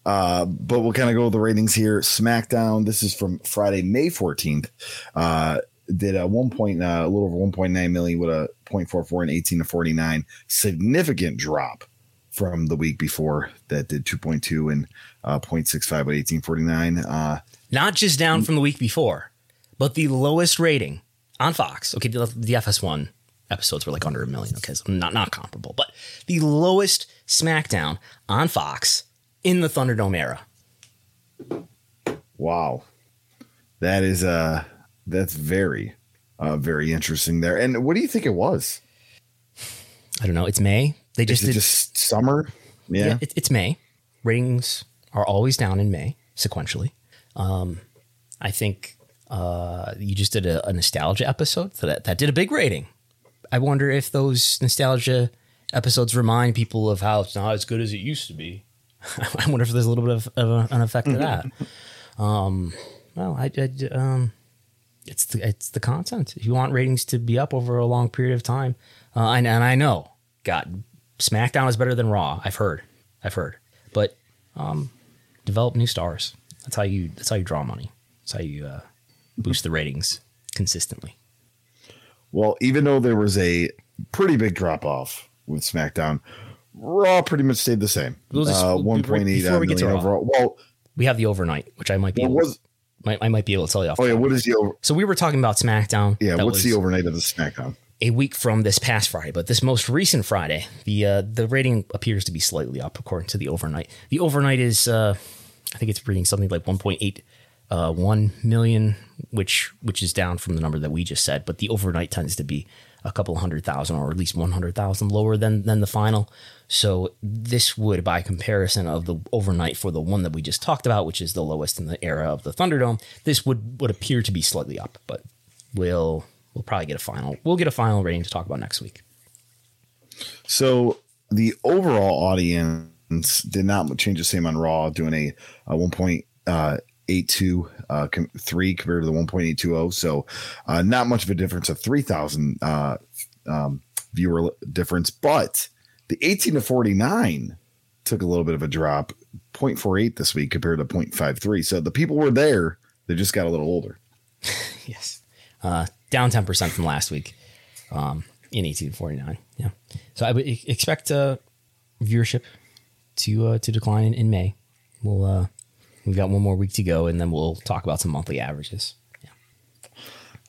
Uh, but we'll kind of go with the ratings here. SmackDown, this is from Friday, May 14th. Uh, did a one point, uh, a little over 1.9 million with a 0.44 and 18 to 49. Significant drop from the week before that did 2.2 and uh, 0.65 with 1849. Uh, not just down from the week before, but the lowest rating on Fox. Okay, the, the FS1 episodes were like under a million. Okay, so not not comparable, but the lowest SmackDown on Fox in the Thunderdome era. Wow, that is uh that's very uh very interesting there. And what do you think it was? I don't know. It's May. They just did just summer. Yeah, yeah it, it's May. Ratings are always down in May sequentially. Um, I think uh, you just did a, a nostalgia episode so that that did a big rating. I wonder if those nostalgia episodes remind people of how it's not as good as it used to be. I wonder if there's a little bit of, of a, an effect of that. Um, well, I, I um, it's the it's the content. If you want ratings to be up over a long period of time, uh, and, and I know, God, SmackDown is better than Raw. I've heard, I've heard, but um, develop new stars. That's how you. That's how you draw money. That's how you uh, boost the ratings consistently. Well, even though there was a pretty big drop off with SmackDown, Raw pretty much stayed the same. We'll just- uh, one point eight before we get to Raw. overall. Well, We have the overnight, which I might be. Able, was? might, I might be able to tell you off. Oh yeah, what is the over? So we were talking about SmackDown. Yeah, That what's the overnight of the SmackDown? A week from this past Friday, but this most recent Friday, the uh, the rating appears to be slightly up according to the overnight. The overnight is, uh, I think it's reading something like 1.8 uh, 1 million, which which is down from the number that we just said. But the overnight tends to be a couple hundred thousand, or at least 100,000 lower than than the final. So this would, by comparison of the overnight for the one that we just talked about, which is the lowest in the era of the Thunderdome, this would would appear to be slightly up, but we'll we'll probably get a final. We'll get a final rating to talk about next week. So the overall audience did not change the same on Raw, doing a, a uh, 1.82 uh, com- three compared to the 1.820. So uh, not much of a difference, a 3,000 uh, um, viewer difference. But the 18 to 49 took a little bit of a drop, 0.48 this week compared to 0.53. So the people were there, they just got a little older. Yes. Uh, down 10% from last week um, in 1849. Yeah. So I would expect uh, viewership to uh, to decline in, in May. We'll uh, we've got one more week to go, and then we'll talk about some monthly averages.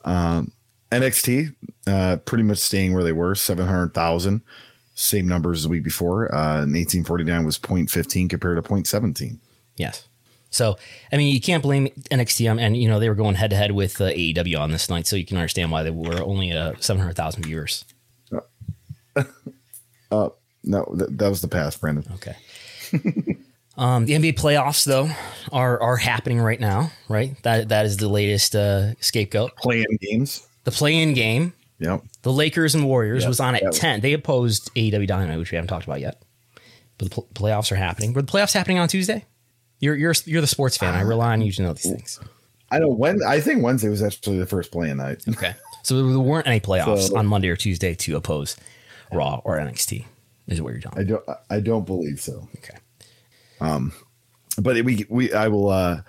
Yeah. NXT, uh, pretty much staying where they were, 700,000. Same numbers as the week before. Uh, in 1849 was 0.15 compared to 0.17. Yes. So I mean, you can't blame NXT, um, and you know they were going head to head with uh, AEW on this night, so you can understand why they were only uh, 700,000 viewers. No, th- that was the past, Brandon. Okay. um, the NBA playoffs, though, are are happening right now. Right. That that is the latest uh, scapegoat. Playing games. The play-in game, Yep. the Lakers and Warriors Yeah, was on at was- ten. They opposed AEW Dynamite, which we haven't talked about yet. But the pl- playoffs are happening. Were the playoffs happening on Tuesday? You're you're you're the sports fan. I rely on you to know these things. I know when I think Wednesday was actually the first play-in night. Okay. So there weren't any playoffs So- on Monday or Tuesday to oppose Raw or NXT. Is what you're telling I don't I don't believe so. Okay. But we we I will uh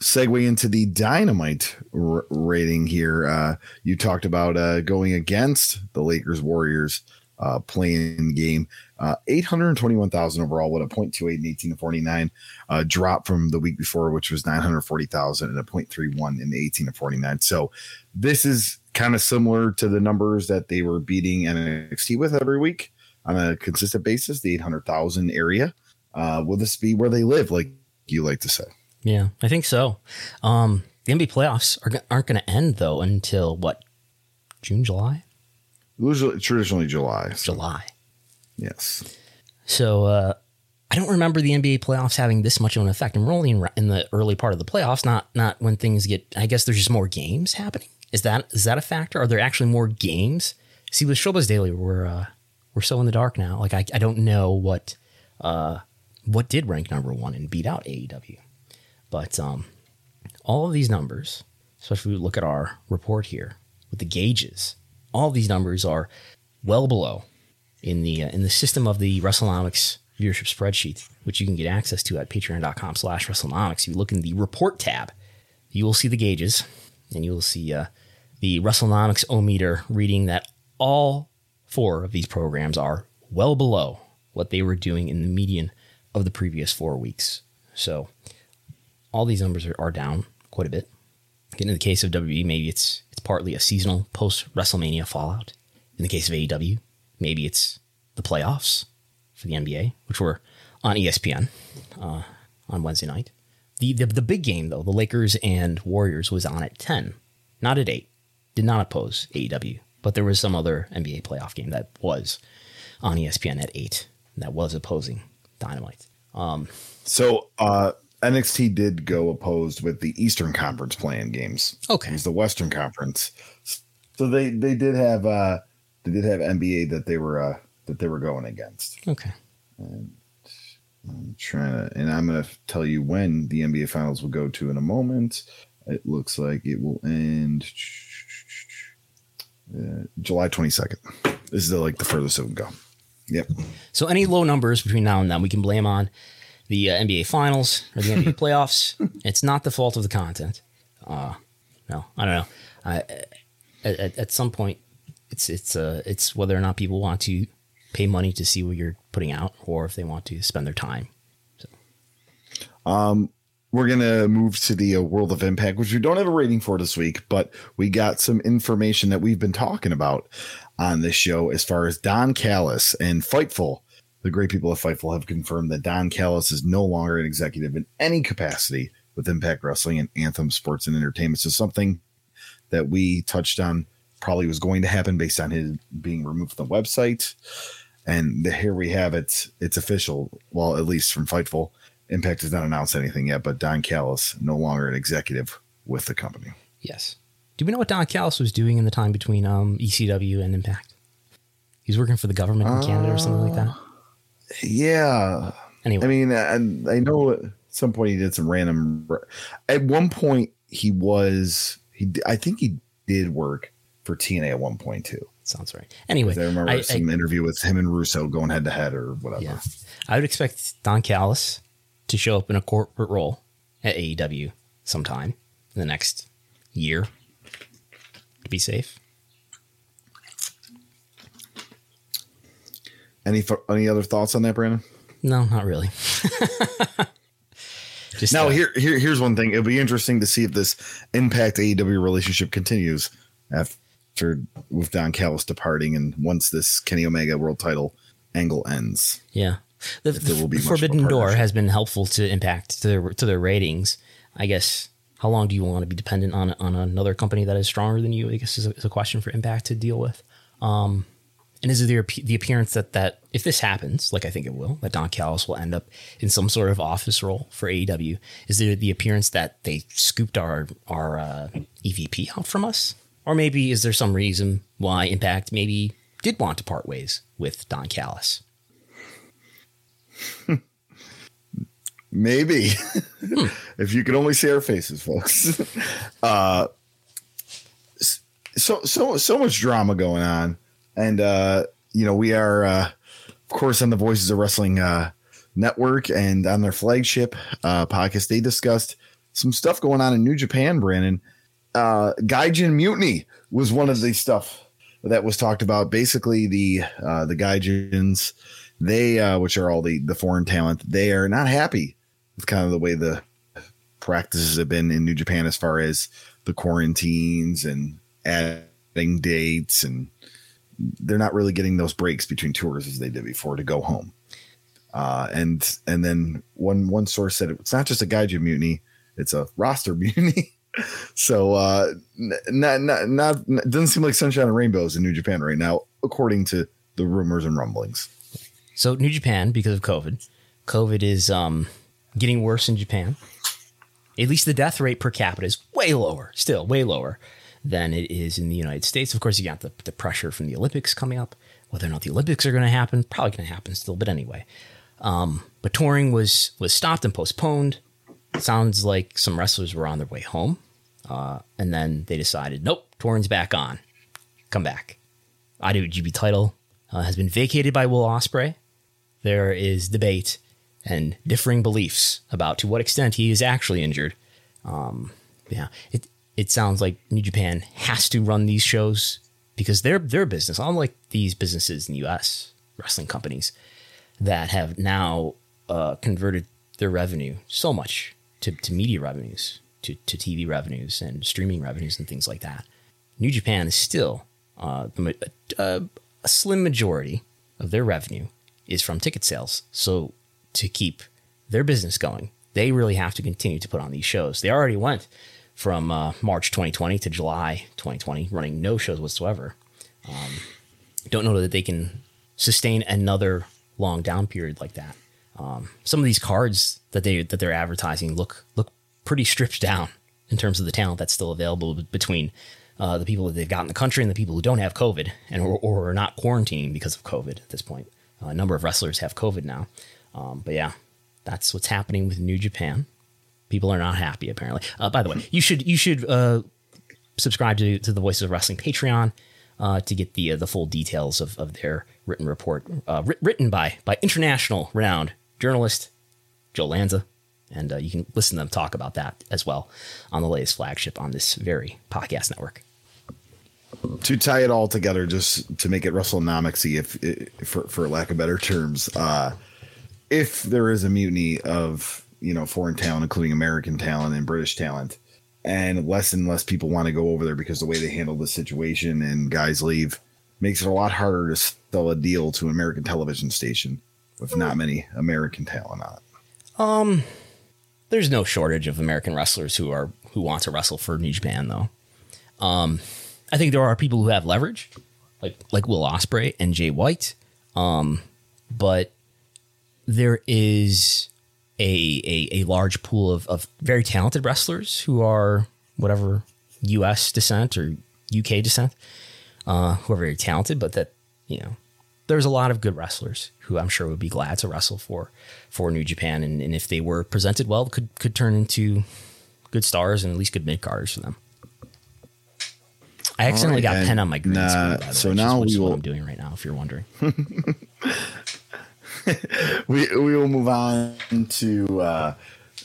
segue into the dynamite r- rating here. Uh you talked about uh going against the Lakers Warriors uh play-in game. Uh 821,000 overall with a 0.28 and 18 to 49 uh drop from the week before which was 940,000 and a 0.31 in the 18 to 49. So this is kind of similar to the numbers that they were beating NXT with every week on a consistent basis, the 800,000 area. Uh, will this be where they live, like you like to say? Yeah, I think so. Um, the NBA playoffs are, aren't going to end though until what? June, July, Usually, traditionally July. So, July. yes. So uh, I don't remember the NBA playoffs having this much of an effect. And we're only in, in the early part of the playoffs, not not when things get. I guess there's just more games happening. Is that is that a factor? Are there actually more games? See, with Showbuzz Daily, we're uh, we're so in the dark now. Like I, I don't know what uh, what did rank number one and beat out AEW, but um, all of these numbers, especially if we look at our report here with the gauges, all these numbers are well below in the uh, in the system of the WrestleNomics viewership spreadsheet, which you can get access to at patreon.com slash WrestleNomics. If you look in the report tab, you will see the gauges and you will see uh, the WrestleNomics O-meter reading that all four of these programs are well below what they were doing in the median of the previous four weeks. So all these numbers are, are down quite a bit. Getting in the case of WWE, maybe it's it's partly a seasonal post WrestleMania fallout. In the case of AEW, maybe it's the playoffs for the NBA, which were on ESPN uh, on Wednesday night. The, the the big game though, the Lakers and Warriors was on at ten, not at eight. Did not oppose AEW, but there was some other NBA playoff game that was on ESPN at eight that was opposing Dynamite. So uh NXT did go opposed with the Eastern Conference play-in games. Okay. It was the Western Conference. So they they did have uh they did have NBA that they were uh that they were going against. Okay. I'm trying to and I'm gonna tell you when the NBA finals will go to in a moment. It looks like it will end uh, July 22nd. This is the, like the furthest it would go. Yep. So any low numbers between now and then, we can blame on the uh, NBA Finals or the NBA playoffs. It's not the fault of the content. Uh, no, I don't know. I, at, at, at some point, it's it's uh, it's whether or not people want to pay money to see what you're putting out, or if they want to spend their time. So. Um, We're gonna move to the uh, World of Impact, which we don't have a rating for this week, but we got some information that we've been talking about on this show as far as Don Callis and Fightful. The great people of Fightful have confirmed that Don Callis is no longer an executive in any capacity with Impact Wrestling and Anthem Sports and Entertainment. So something that we touched on probably was going to happen based on his being removed from the website. And the, here we have it. It's official. Well, at least from Fightful. Impact has not announced anything yet, but Don Callis no longer an executive with the company. Yes. Do we know what Don Callis was doing in the time between um, ECW and Impact? He was working for the government in Canada or something like that. Yeah, Anyway, I mean, I, I know at some point he did some random. At one point, he was he. I think he did work for TNA at one point too. sounds right. Anyway, I remember I- I- some interview with him and Russo going head to head or whatever. Yeah. I would expect Don Callis to show up in a corporate role at AEW sometime in the next year to be safe. Any any other thoughts on that, Brandon? No, not really. Just Now uh, here, here here's one thing. It'll be interesting to see if this Impact AEW relationship continues after with Don Callis departing and once this Kenny Omega world title angle ends. Yeah. The, there will be the much of a Forbidden Door has been helpful to impact to their to their ratings. I guess how long do you want to be dependent on on another company that is stronger than you? I guess is a, is a question for Impact to deal with. Um, and is there the appearance that that if this happens, like I think it will, that Don Callis will end up in some sort of office role for AEW? Is there the appearance that they scooped our our uh, EVP out from us, or maybe is there some reason why Impact maybe did want to part ways with Don Callis? Maybe. if you could only see our faces, folks. uh so so so much drama going on. And uh, you know, we are uh of course on the Voices of Wrestling uh network and on their flagship uh podcast, they discussed some stuff going on in New Japan, Brandon. Uh Gaijin Mutiny was one of the stuff that was talked about. Basically, the uh the Gaijins, they uh which are all the the foreign talent, they are not happy with kind of the way the practices have been in New Japan as far as the quarantines and adding dates and they're not really getting those breaks between tours as they did before to go home. Uh, and and then one one source said it's not just a gaijin mutiny, it's a roster mutiny. so uh, not, not not it doesn't seem like sunshine and rainbows in New Japan right now, according to the rumors and rumblings. So New Japan, because of COVID, COVID is um, getting worse in Japan. At least the death rate per capita is way lower, still way lower than it is in the United States. Of course, you got the, the pressure from the Olympics coming up. Whether or not the Olympics are going to happen, probably going to happen still, but anyway. Um, but touring was was stopped and postponed. Sounds like some wrestlers were on their way home, uh, and then they decided, nope, touring's back on. Come back. IWGP title uh, has been vacated by Will Ospreay there is debate and differing beliefs about to what extent he is actually injured. Um, yeah, it it sounds like New Japan has to run these shows because they're their business, unlike these businesses in the U.S. wrestling companies that have now uh, converted their revenue so much to, to media revenues, to, to TV revenues and streaming revenues and things like that. New Japan is still uh, the, ma- uh, a slim majority of their revenue is from ticket sales. So to keep their business going, they really have to continue to put on these shows. They already went from uh, March 2020 to July 2020, running no shows whatsoever. Um, don't know that they can sustain another long down period like that. Um, some of these cards that they that they're advertising look look pretty stripped down in terms of the talent that's still available between uh, the people that they've got in the country and the people who don't have COVID and or, or are not quarantining because of COVID at this point. Uh, a number of wrestlers have COVID now, um, but yeah, that's what's happening with New Japan. People are not happy apparently. Uh, by the way, you should you should uh, subscribe to, to the Voices of Wrestling Patreon uh, to get the uh, the full details of, of their written report, uh, written by by international renowned journalist Joe Lanza, and uh, you can listen to them talk about that as well on the latest flagship on this very podcast network. To tie it all together, just to make it WrestleNomicsy, if, if for for lack of better terms, uh, if there is a mutiny of you know foreign talent, including American talent and British talent, and less and less people want to go over there because the way they handle the situation and guys leave makes it a lot harder to sell a deal to an American television station with not many American talent on it. Um, there's no shortage of American wrestlers who are who want to wrestle for New Japan, though. Um, I think there are people who have leverage, like like Will Ospreay and Jay White. Um, but there is a, a, a large pool of, of very talented wrestlers who are whatever U.S. descent or UK descent, uh, who are very talented, but that you know there's a lot of good wrestlers who I'm sure would be glad to wrestle for for New Japan, and, and if they were presented well, could could turn into good stars and at least good mid carders for them. I accidentally right, got pen on my green nah, screen. so way, now we will. I'm doing right now. If you're wondering, we we will move on to uh,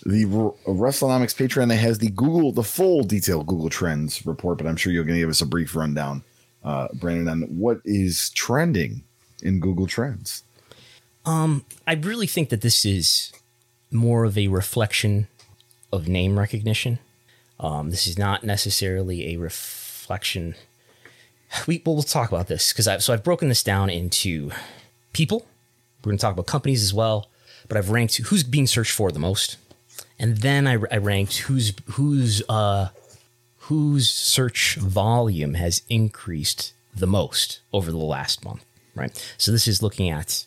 the WrestleNomics Patreon that has the Google the full detailed Google Trends report, but I'm sure you're going to give us a brief rundown, uh, Brandon, on what is trending in Google Trends. Um, I really think that this is more of a reflection of name recognition. Um, this is not necessarily a reflection. We well, we'll talk about this because I've so I've broken this down into people. We're going to talk about companies as well, but I've ranked who's being searched for the most, and then I, I ranked who's who's uh whose search volume has increased the most over the last month right? So this is looking at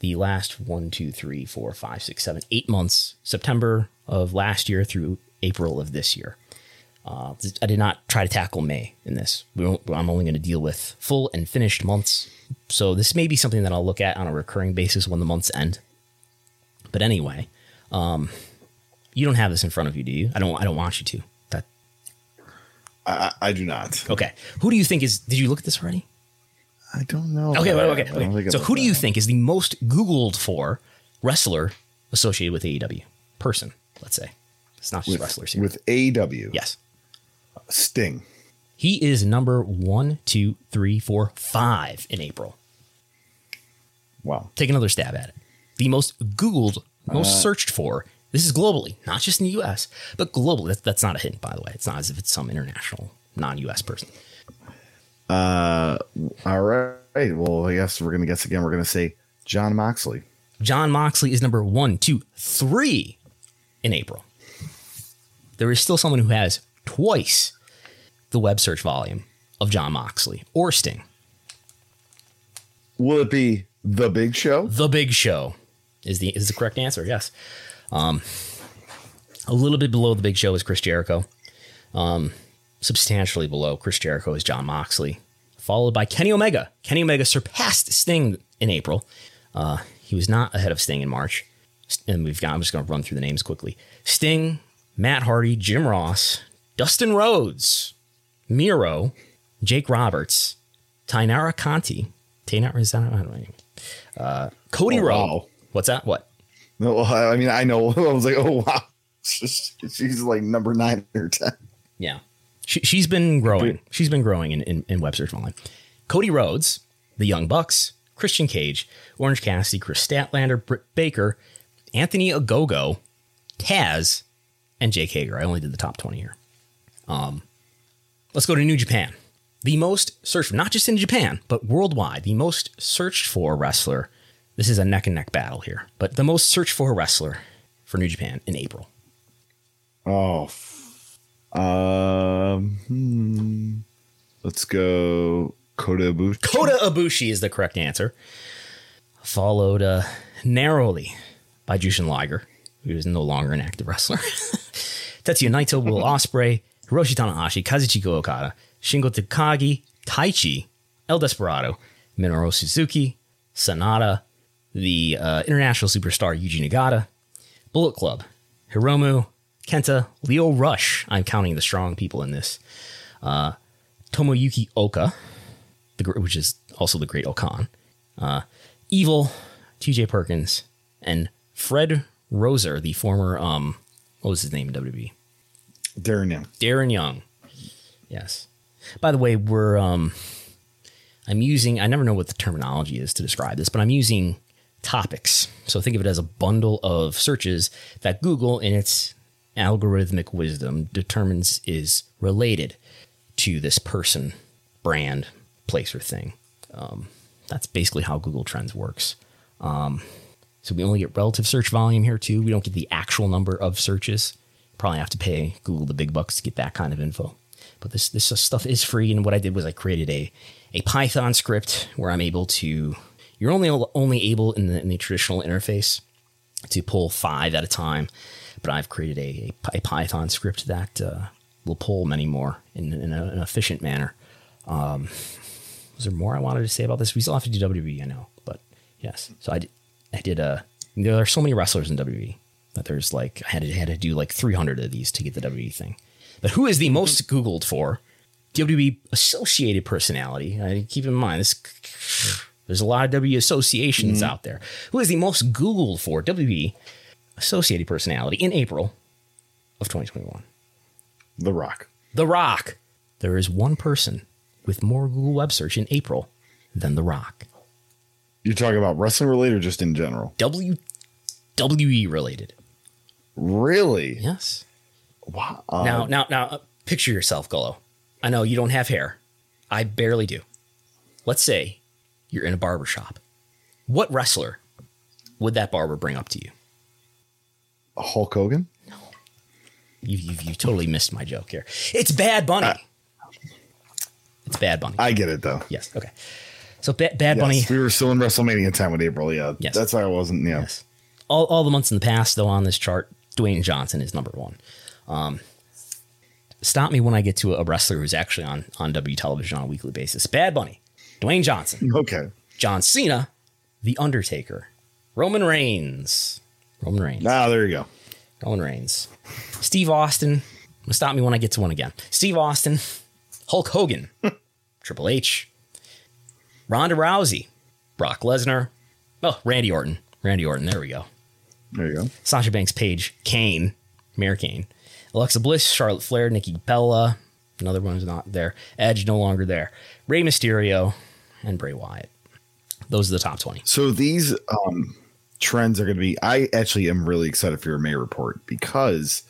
the last one, two, three, four, five, six, seven, eight months, September of last year through April of this year. Uh, I did not try to tackle May in this. I'm only going to deal with full and finished months. So this may be something that I'll look at on a recurring basis when the months end. But anyway, um, you don't have this in front of you, do you? I don't. I don't want you to. That I, I do not. Okay. Who do you think is? Did you look at this already? I don't know. Okay, okay, okay. okay. So, who do you think is the most Googled for wrestler associated with AEW? Person, let's say. It's not just with, wrestlers here. With AEW? Yes. Sting. He is number one, two, three, four, five in April. Wow. Take another stab at it. The most Googled, most uh, searched for. This is globally, not just in the US, but globally. That's, that's not a hint, by the way. It's not as if it's some international, non US person. Uh, all right. Well, I guess we're gonna guess again. We're gonna say Jon Moxley. Jon Moxley is number one, two, three in April. There is still someone who has twice the web search volume of Jon Moxley or Sting. Will it be the Big Show? The Big Show is the is the correct answer. Yes. Um, a little bit below the Big Show is Chris Jericho. Um, substantially below Chris Jericho is Jon Moxley, followed by Kenny Omega. Kenny Omega surpassed Sting in April. Uh, he was not ahead of Sting in March. And we've got, I'm just going to run through the names quickly Sting, Matt Hardy, Jim Ross, Dustin Rhodes, Miro, Jake Roberts, Taynara Conti, Taynara, is that, I don't know. Uh, Cody oh, Rowe. Wow. What's that? What? No, I mean, I know. I was like, oh, wow. She's like number nine or 10. Yeah. She, has been growing. She's been growing in, in, in web search volume. Cody Rhodes, the Young Bucks, Christian Cage, Orange Cassidy, Kris Statlander, Britt Baker, Anthony Ogogo, Taz, and Jake Hager. I only did the top 20 here. Um, let's go to New Japan. The most searched, not just in Japan, but worldwide, the most searched for wrestler. This is a neck and neck battle here, but the most searched for wrestler for New Japan in April. Oh, um, hmm. let's go Kota Ibushi. Kota Ibushi is the correct answer. Followed uh, narrowly by Jushin Liger, who is no longer an active wrestler. Tetsuya Naito, Will Ospreay, Hiroshi Tanahashi, Kazuchika Okada, Shingo Takagi, Taichi, El Desperado, Minoru Suzuki, Sanada, the uh, international superstar Yuji Nagata, Bullet Club, Hiromu, Kenta, Lio Rush. I'm counting the strong people in this. Uh, Tomoyuki Oka, the, which is also the Great-O-Khan. Uh, Evil, TJ Perkins, and Fred Rosser, the former, um, what was his name in WWE? Darren Young. Darren Young. Yes. By the way, we're um I'm using I never know what the terminology is to describe this, but I'm using topics. So think of it as a bundle of searches that Google in its algorithmic wisdom determines is related to this person, brand, place, or thing. Um, that's basically how Google Trends works. Um, so we only get relative search volume here too. We don't get the actual number of searches. Probably have to pay Google the big bucks to get that kind of info. But this this stuff is free, and what I did was I created a a Python script where I'm able to. You're only only able in the, in the traditional interface to pull five at a time, but I've created a, a, Python script that uh, will pull many more in, in a, an efficient manner. Um, was there more I wanted to say about this? We still have to do WWE, I know, but yes. So I did, I did a. There are so many wrestlers in WWE that there's like I had to had to do like 300 of these to get the WWE thing. But who is the most Googled for? WWE associated personality. I keep in mind this. There's a lot of W associations mm-hmm. out there. Who is the most Googled for WWE associated personality in April of 2021? The Rock. The Rock. There is one person with more Google web search in April than The Rock. You're talking about wrestling related or just in general? WWE related. Really? Yes. Wow. now, now, now, uh, picture yourself, Gullo. I know you don't have hair. I barely do. Let's say you're in a barber shop. What wrestler would that barber bring up to you? Hulk Hogan? You, you, you totally missed my joke here. It's Bad Bunny. it's Bad Bunny. I get it though. yes. Okay. So ba- Bad Yes, Bunny. we were still in WrestleMania time with April. Yeah. Yes. That's why I wasn't. Yeah. Yes. All, all the months in the past, though, on this chart, Dwayne Johnson is number one. Um, stop me when I get to a wrestler who's actually on, on W television on a weekly basis. Bad Bunny, Dwayne Johnson, Okay. John Cena, The Undertaker, Roman Reigns, Roman Reigns, Ah, there you go. Roman Reigns, Steve Austin. Stop me when I get to one again. Steve Austin, Hulk Hogan, Triple H, Ronda Rousey, Brock Lesnar, oh, Randy Orton. Randy Orton, there we go. There you go. Sasha Banks Paige, Kane, Mayor Kane, Alexa Bliss, Charlotte Flair, Nikki Bella, another one's not there. Edge no longer there. Rey Mysterio, and Bray Wyatt. Those are the top 20. So these um, trends are going to be. I actually am really excited for your May report because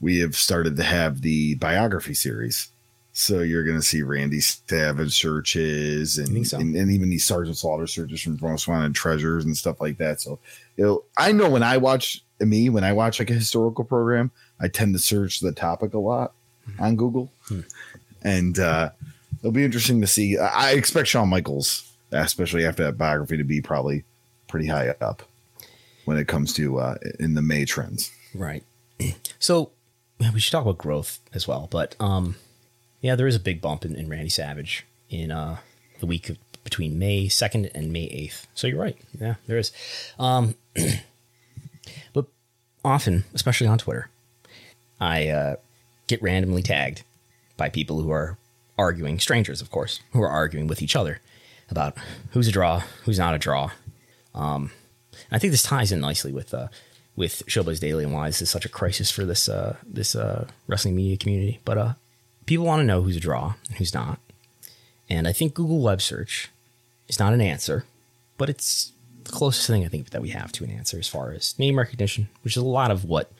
we have started to have the biography series. So you're going to see Randy Savage searches and, so? and and even these Sergeant Slaughter searches from Most Wanted Treasures and stuff like that. So it'll, I know when I watch me when I watch like a historical program, I tend to search the topic a lot on Google, and uh, it'll be interesting to see. I I expect Shawn Michaels, especially after that biography, to be probably pretty high up when it comes to uh, in the May trends. Right. So we should talk about growth as well. But um, yeah, there is a big bump in, in Randy Savage in uh, the week of, between May 2nd and May 8th. So you're right. Yeah, there is. Um, but often, especially on Twitter, I uh, get randomly tagged by people who are arguing, strangers, of course, who are arguing with each other about who's a draw, who's not a draw. Um, I think this ties in nicely with uh, with Showbuzz Daily and why this is such a crisis for this uh, this uh, wrestling media community. But uh, people want to know who's a draw and who's not, and I think Google web search is not an answer, but it's the closest thing I think that we have to an answer as far as name recognition, which is a lot of what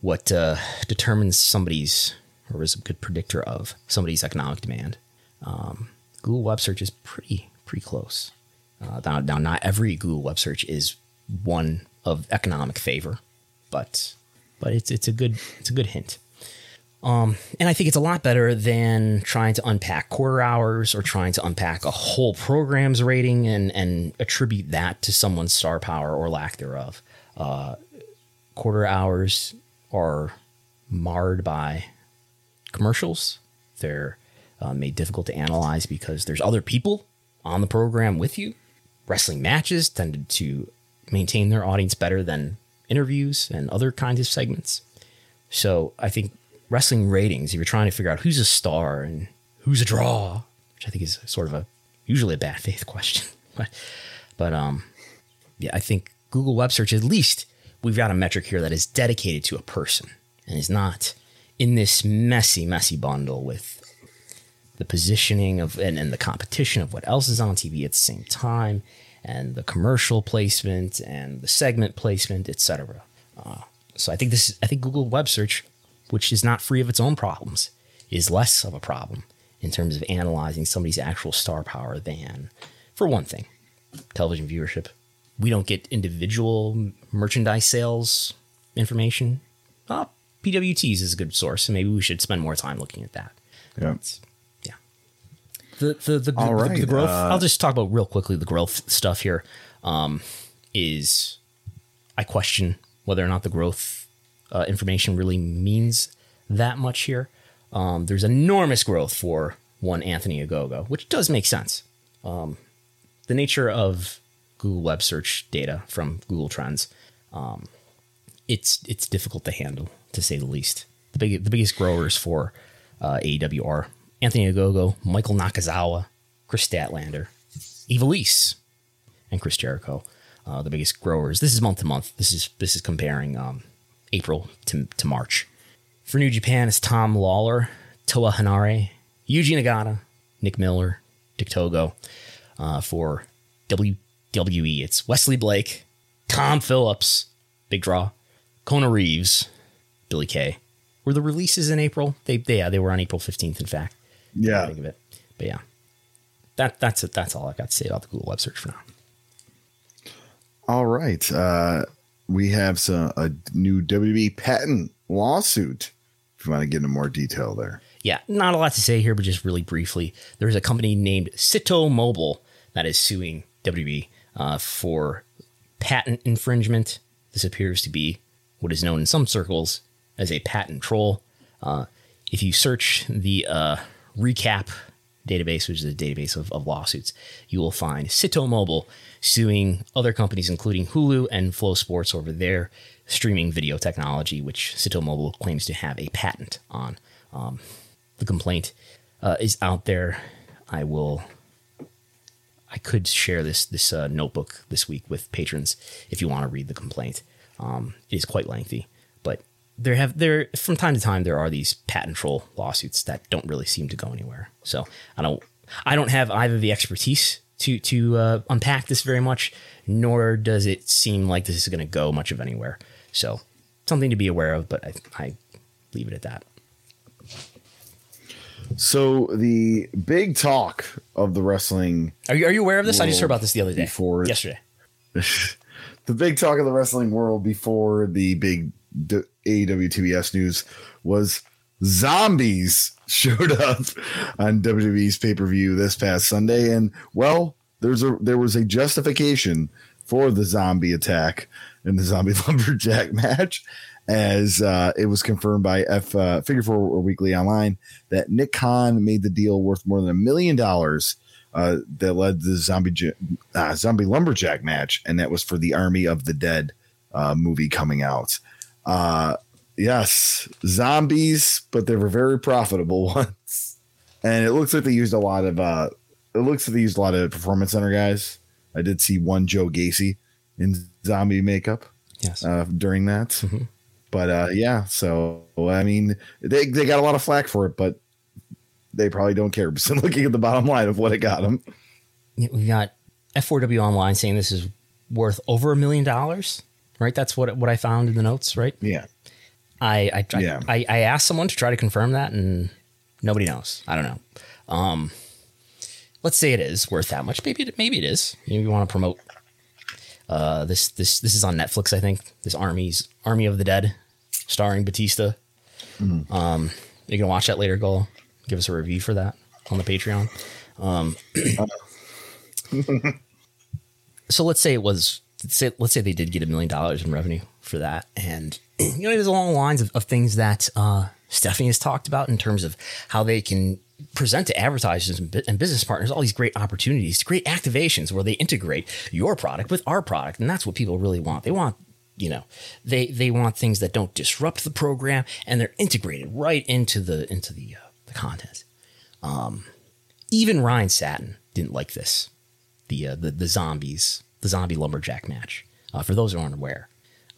what uh, determines somebody's or is a good predictor of somebody's economic demand. Um, Google web search is pretty pretty close. Uh, now, now, not every Google web search is one of economic favor, but but it's it's a good it's a good hint. Um, and I think it's a lot better than trying to unpack quarter hours or trying to unpack a whole program's rating and and attribute that to someone's star power or lack thereof. Uh, quarter hours are marred by commercials. They're uh, made difficult to analyze because there's other people on the program with you. Wrestling matches tended to maintain their audience better than interviews and other kinds of segments. So I think wrestling ratings, if you're trying to figure out who's a star and who's a draw, which I think is sort of a usually a bad faith question, but but um yeah, I think Google web search at least we've got a metric here that is dedicated to a person and is not in this messy messy bundle with the positioning of and, and the competition of what else is on TV at the same time and the commercial placement and the segment placement, etc. Uh, so I think this is, I think Google web search, which is not free of its own problems, is less of a problem in terms of analyzing somebody's actual star power than, for one thing, television viewership. We don't get individual merchandise sales information. Uh, PWTs is a good source, and maybe we should spend more time looking at that. Yeah. yeah. The the the, the, right, the growth. uh, I'll just talk about real quickly the growth stuff here. Um, is I question whether or not the growth uh, information really means that much here. Um, there's enormous growth for one Anthony Ogogo, which does make sense. Um, the nature of Google web search data from Google Trends, um, it's it's difficult to handle to say the least. The big the biggest growers for uh, AEW are Anthony Ogogo, Michael Nakazawa, Kris Statlander, Ivelisse, and Chris Jericho. Uh, the biggest growers. This is month to month. This is this is comparing um, April to, to March. For New Japan, it's Tom Lawlor, Toa Henare, Yuji Nagata, Nick Miller, Dick Togo. Uh, for WWE, it's Wesley Blake, Tom Phillips, Big Draw, Kona Reeves, Billy Kay. Were the releases in April? They, they yeah, they were on April fifteenth. In fact, Yeah. think of it. But yeah, that that's it. That's all I got to say about the Google web search for now. All right. Uh, we have some a new WWE patent lawsuit. If you want to get into more detail there. Yeah, not a lot to say here, but just really briefly, there's a company named Sito Mobile that is suing WB uh, for patent infringement. This appears to be what is known in some circles as a patent troll. Uh, if you search the uh, recap database, which is a database of, of lawsuits, you will find Sito Mobile suing other companies, including Hulu and FloSports, over their streaming video technology, which Sito Mobile claims to have a patent on. Um, the complaint uh, is out there. I will. I could share this this uh, notebook this week with patrons if you want to read the complaint. Um, it is quite lengthy, but there have there from time to time there are these patent troll lawsuits that don't really seem to go anywhere. So I don't I don't have either the expertise to to uh, unpack this very much, nor does it seem like this is going to go much of anywhere. So something to be aware of, but I, I leave it at that. So the big talk of the wrestling, Are you, are you aware of this? I just heard about this the other day. before- yesterday. the big talk of the wrestling world before the big AEW TBS news was zombies showed up on WWE's pay per view this past Sunday, and well, there's a there was a justification for the zombie attack in the zombie lumberjack match, as uh, it was confirmed by F uh, Figure Four Weekly Online that Nick Khan made the deal worth more than a million dollars. Uh, that led to the zombie uh, zombie lumberjack match, and that was for the Army of the Dead uh, movie coming out. Uh, yes, zombies, but they were very profitable ones. And it looks like they used a lot of. Uh, it looks like they used a lot of performance center guys. I did see one Joe Gacy in zombie makeup Yes. uh, during that. But uh, yeah, so I mean, they they got a lot of flack for it, but they probably don't care. Just looking at the bottom line of what it got them. we got F4W online saying this is worth over a million dollars. Right. That's what what I found in the notes. Right. Yeah, I I, I, Yeah. I I asked someone to try to confirm that, and nobody knows. I don't know. Um, let's say it is worth that much. Maybe it, maybe it is. Maybe you want to promote. Uh, this this this is on Netflix. I think this Army's Army of the Dead, starring Batista. Um, you can watch that later. Go give us a review for that on the Patreon. Um, so let's say it was say, let's say they did get a million dollars in revenue for that, and you know, is along the lines of, of things that uh, Stephanie has talked about in terms of how they can present to advertisers and, business partners all these great opportunities, great activations where they integrate your product with our product, and that's what people really want. They want you know they they want things that don't disrupt the program and they're integrated right into the into the uh, the content. Um even ryan satin didn't like this. The uh, the, the zombies the zombie lumberjack match. Uh, for those who aren't aware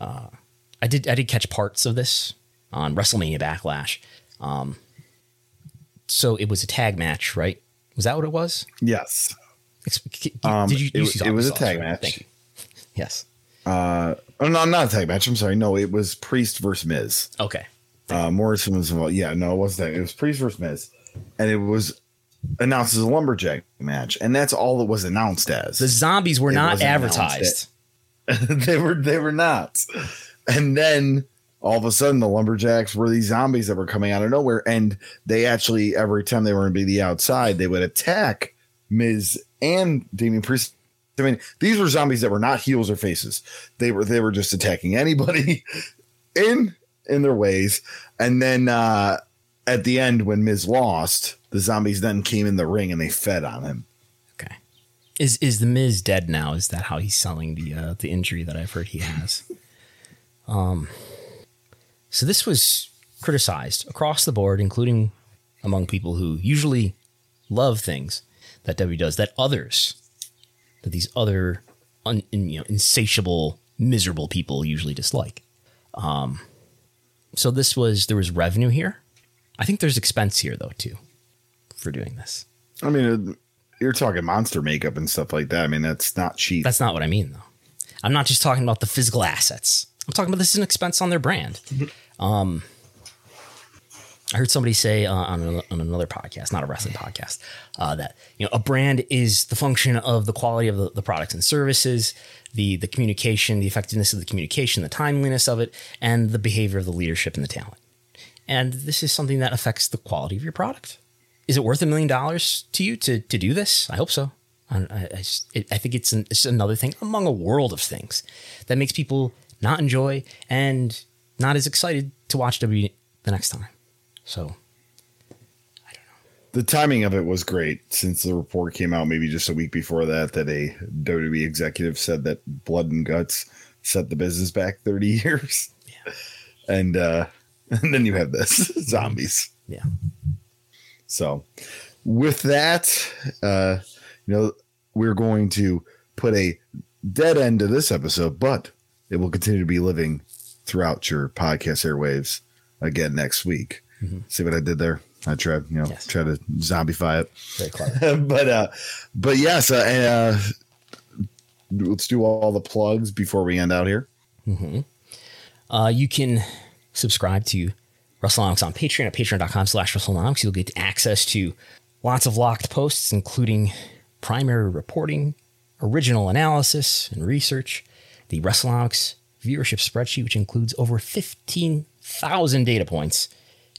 uh i did i did catch parts of this on wrestlemania backlash um so it was a tag match right was that what it was Yes. Ex- Um, did you, it, you it saw- was a tag right? match. thank you yes Uh, oh, no, not a tag match. I'm sorry. No, it was Priest versus Miz. okay Uh, Morrison was involved. Yeah, no, it wasn't that. It was Priest versus Miz, and it was announced as a lumberjack match, and that's all it was announced as. the zombies were It not advertised they were they were not. And then all of a sudden the lumberjacks were these zombies that were coming out of nowhere. And they actually every time they were be the outside, they would attack Miz and Damien Priest. I mean, these were zombies that were not heels or faces. They were they were just attacking anybody in in their ways. And then uh at the end when Miz lost, the zombies then came in the ring and they fed on him. Is is the Miz dead now? Is that how he's selling the uh, the injury that I've heard he has? Um. So this was criticized across the board, including among people who usually love things that W does that others, that these other un, you know insatiable, miserable people usually dislike. Um. So this was there was revenue here. I think there's expense here though too, for doing this. I mean, you're talking monster makeup and stuff like that. I mean, that's not cheap. That's not what I mean, though. I'm not just talking about the physical assets. I'm talking about this is an expense on their brand. Um, I heard somebody say uh, on, a, on another podcast, not a wrestling podcast, uh, that you know a brand is the function of the quality of the, the products and services, the the communication, the effectiveness of the communication, the timeliness of it, and the behavior of the leadership and the talent. And this is something that affects the quality of your product. Is it worth a million dollars to you to to do this? I hope so. I, I, I just- it- I think it's, an, it's another thing among a world of things that makes people not enjoy and not as excited to watch W the next time. So I don't know. the timing of it was great since the report came out maybe just a week before that that a WWE executive said that blood and guts set the business back 30 years. Yeah. And uh and then you have this zombies. yeah, So with that, uh you know, we're going to put a dead end to this episode, but it will continue to be living throughout your podcast airwaves again next week. See what I did there? I tried, you know, Yes. try to zombify it. very clever. but uh but yes uh, and, uh let's do all the plugs before we end out here Uh, you can subscribe to WrestleNomics on Patreon at patreon.com slash WrestleNomics. You'll get access to lots of locked posts, including primary reporting, original analysis and research, the WrestleNomics viewership spreadsheet, which includes over 15,000 data points.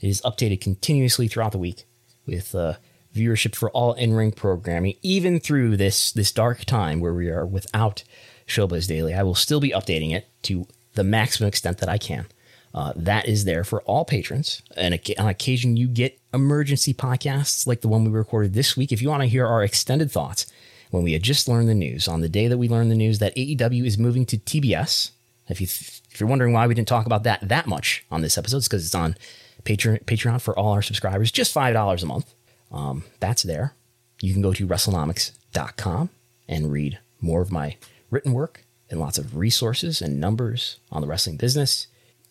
It is updated continuously throughout the week with uh, viewership for all in-ring programming, even through this this dark time where we are without Showbuzz Daily. I will still be updating it to the maximum extent that I can. Uh, that is there for all patrons. And on occasion, you get emergency podcasts like the one we recorded this week. If you want to hear our extended thoughts when we had just learned the news, on the day that we learned the news that AEW is moving to TBS. If you if you're wondering why we didn't talk about that that much on this episode, it's because it's on Patreon Patreon for all our subscribers, just five dollars a month. Um, that's there. You can go to WrestleNomics.com and read more of my written work and lots of resources and numbers on the wrestling business.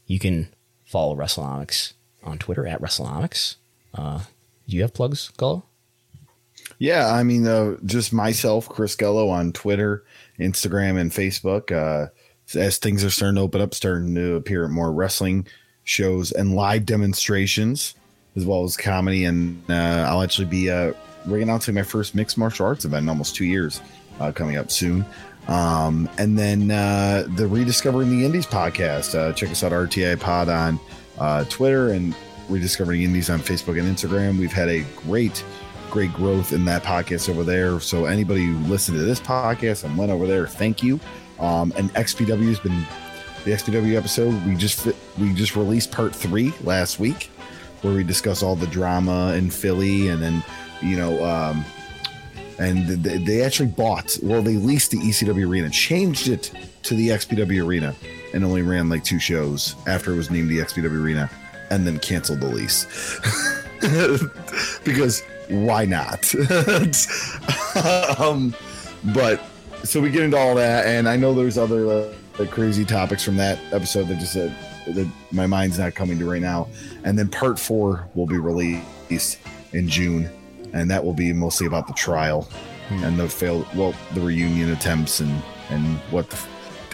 You can follow WrestleNomics on Twitter at WrestleNomics. Uh, do you have plugs, Gullo? yeah i mean uh just myself chris gullo on twitter instagram and facebook uh as things are starting to open up starting to appear at more wrestling shows and live demonstrations as well as comedy and uh i'll actually be uh to my first mixed martial arts event in almost two years uh, coming up soon um and then uh the rediscovering the indies podcast. Uh check us out rti pod on uh twitter and rediscovering indies on facebook and instagram. We've had a great great growth in that podcast over there. So anybody who listened to this podcast and went over there thank you. Um, and XPW has been the XPW episode. We just we just released part three last week, where we discuss all the drama in Philly, and then you know, um, and they, they actually bought. Well, they leased the ECW arena, changed it to the XPW arena, and only ran like two shows after it was named the XPW arena, and then canceled the lease because why not? um, but so we get into all that, and I know there's other uh, crazy topics from that episode that just uh, that my mind's not coming to right now. And then part four will be released in June, and that will be mostly about the trial and the failed, well, the reunion attempts and and what the,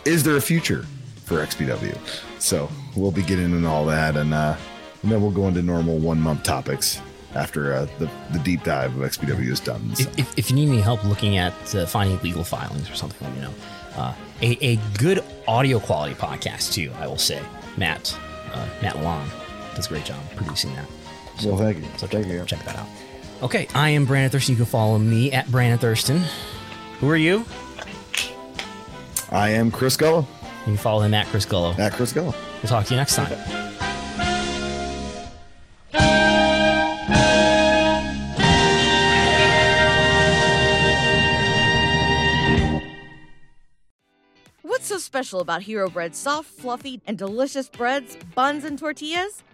is there a future for XPW? So we'll be getting into all that, and, uh, and then we'll go into normal one month topics after uh, the the deep dive of XPW is done. So. If, if, you need any help looking at uh, finding legal filings or something, let me know. Uh, a, a good audio quality podcast too, I will say. Matt uh, Matt Long does a great job producing that. well, thank you. So thank check, you. check that out. Okay, I am Brandon Thurston. You can follow me at Brandon Thurston. Who are you? I am Chris Gullo You can follow him at Chris Gullo. at Chris Gullo. We'll talk to you next time. What's so special about Hero Bread's soft, fluffy, and delicious breads, buns, and tortillas?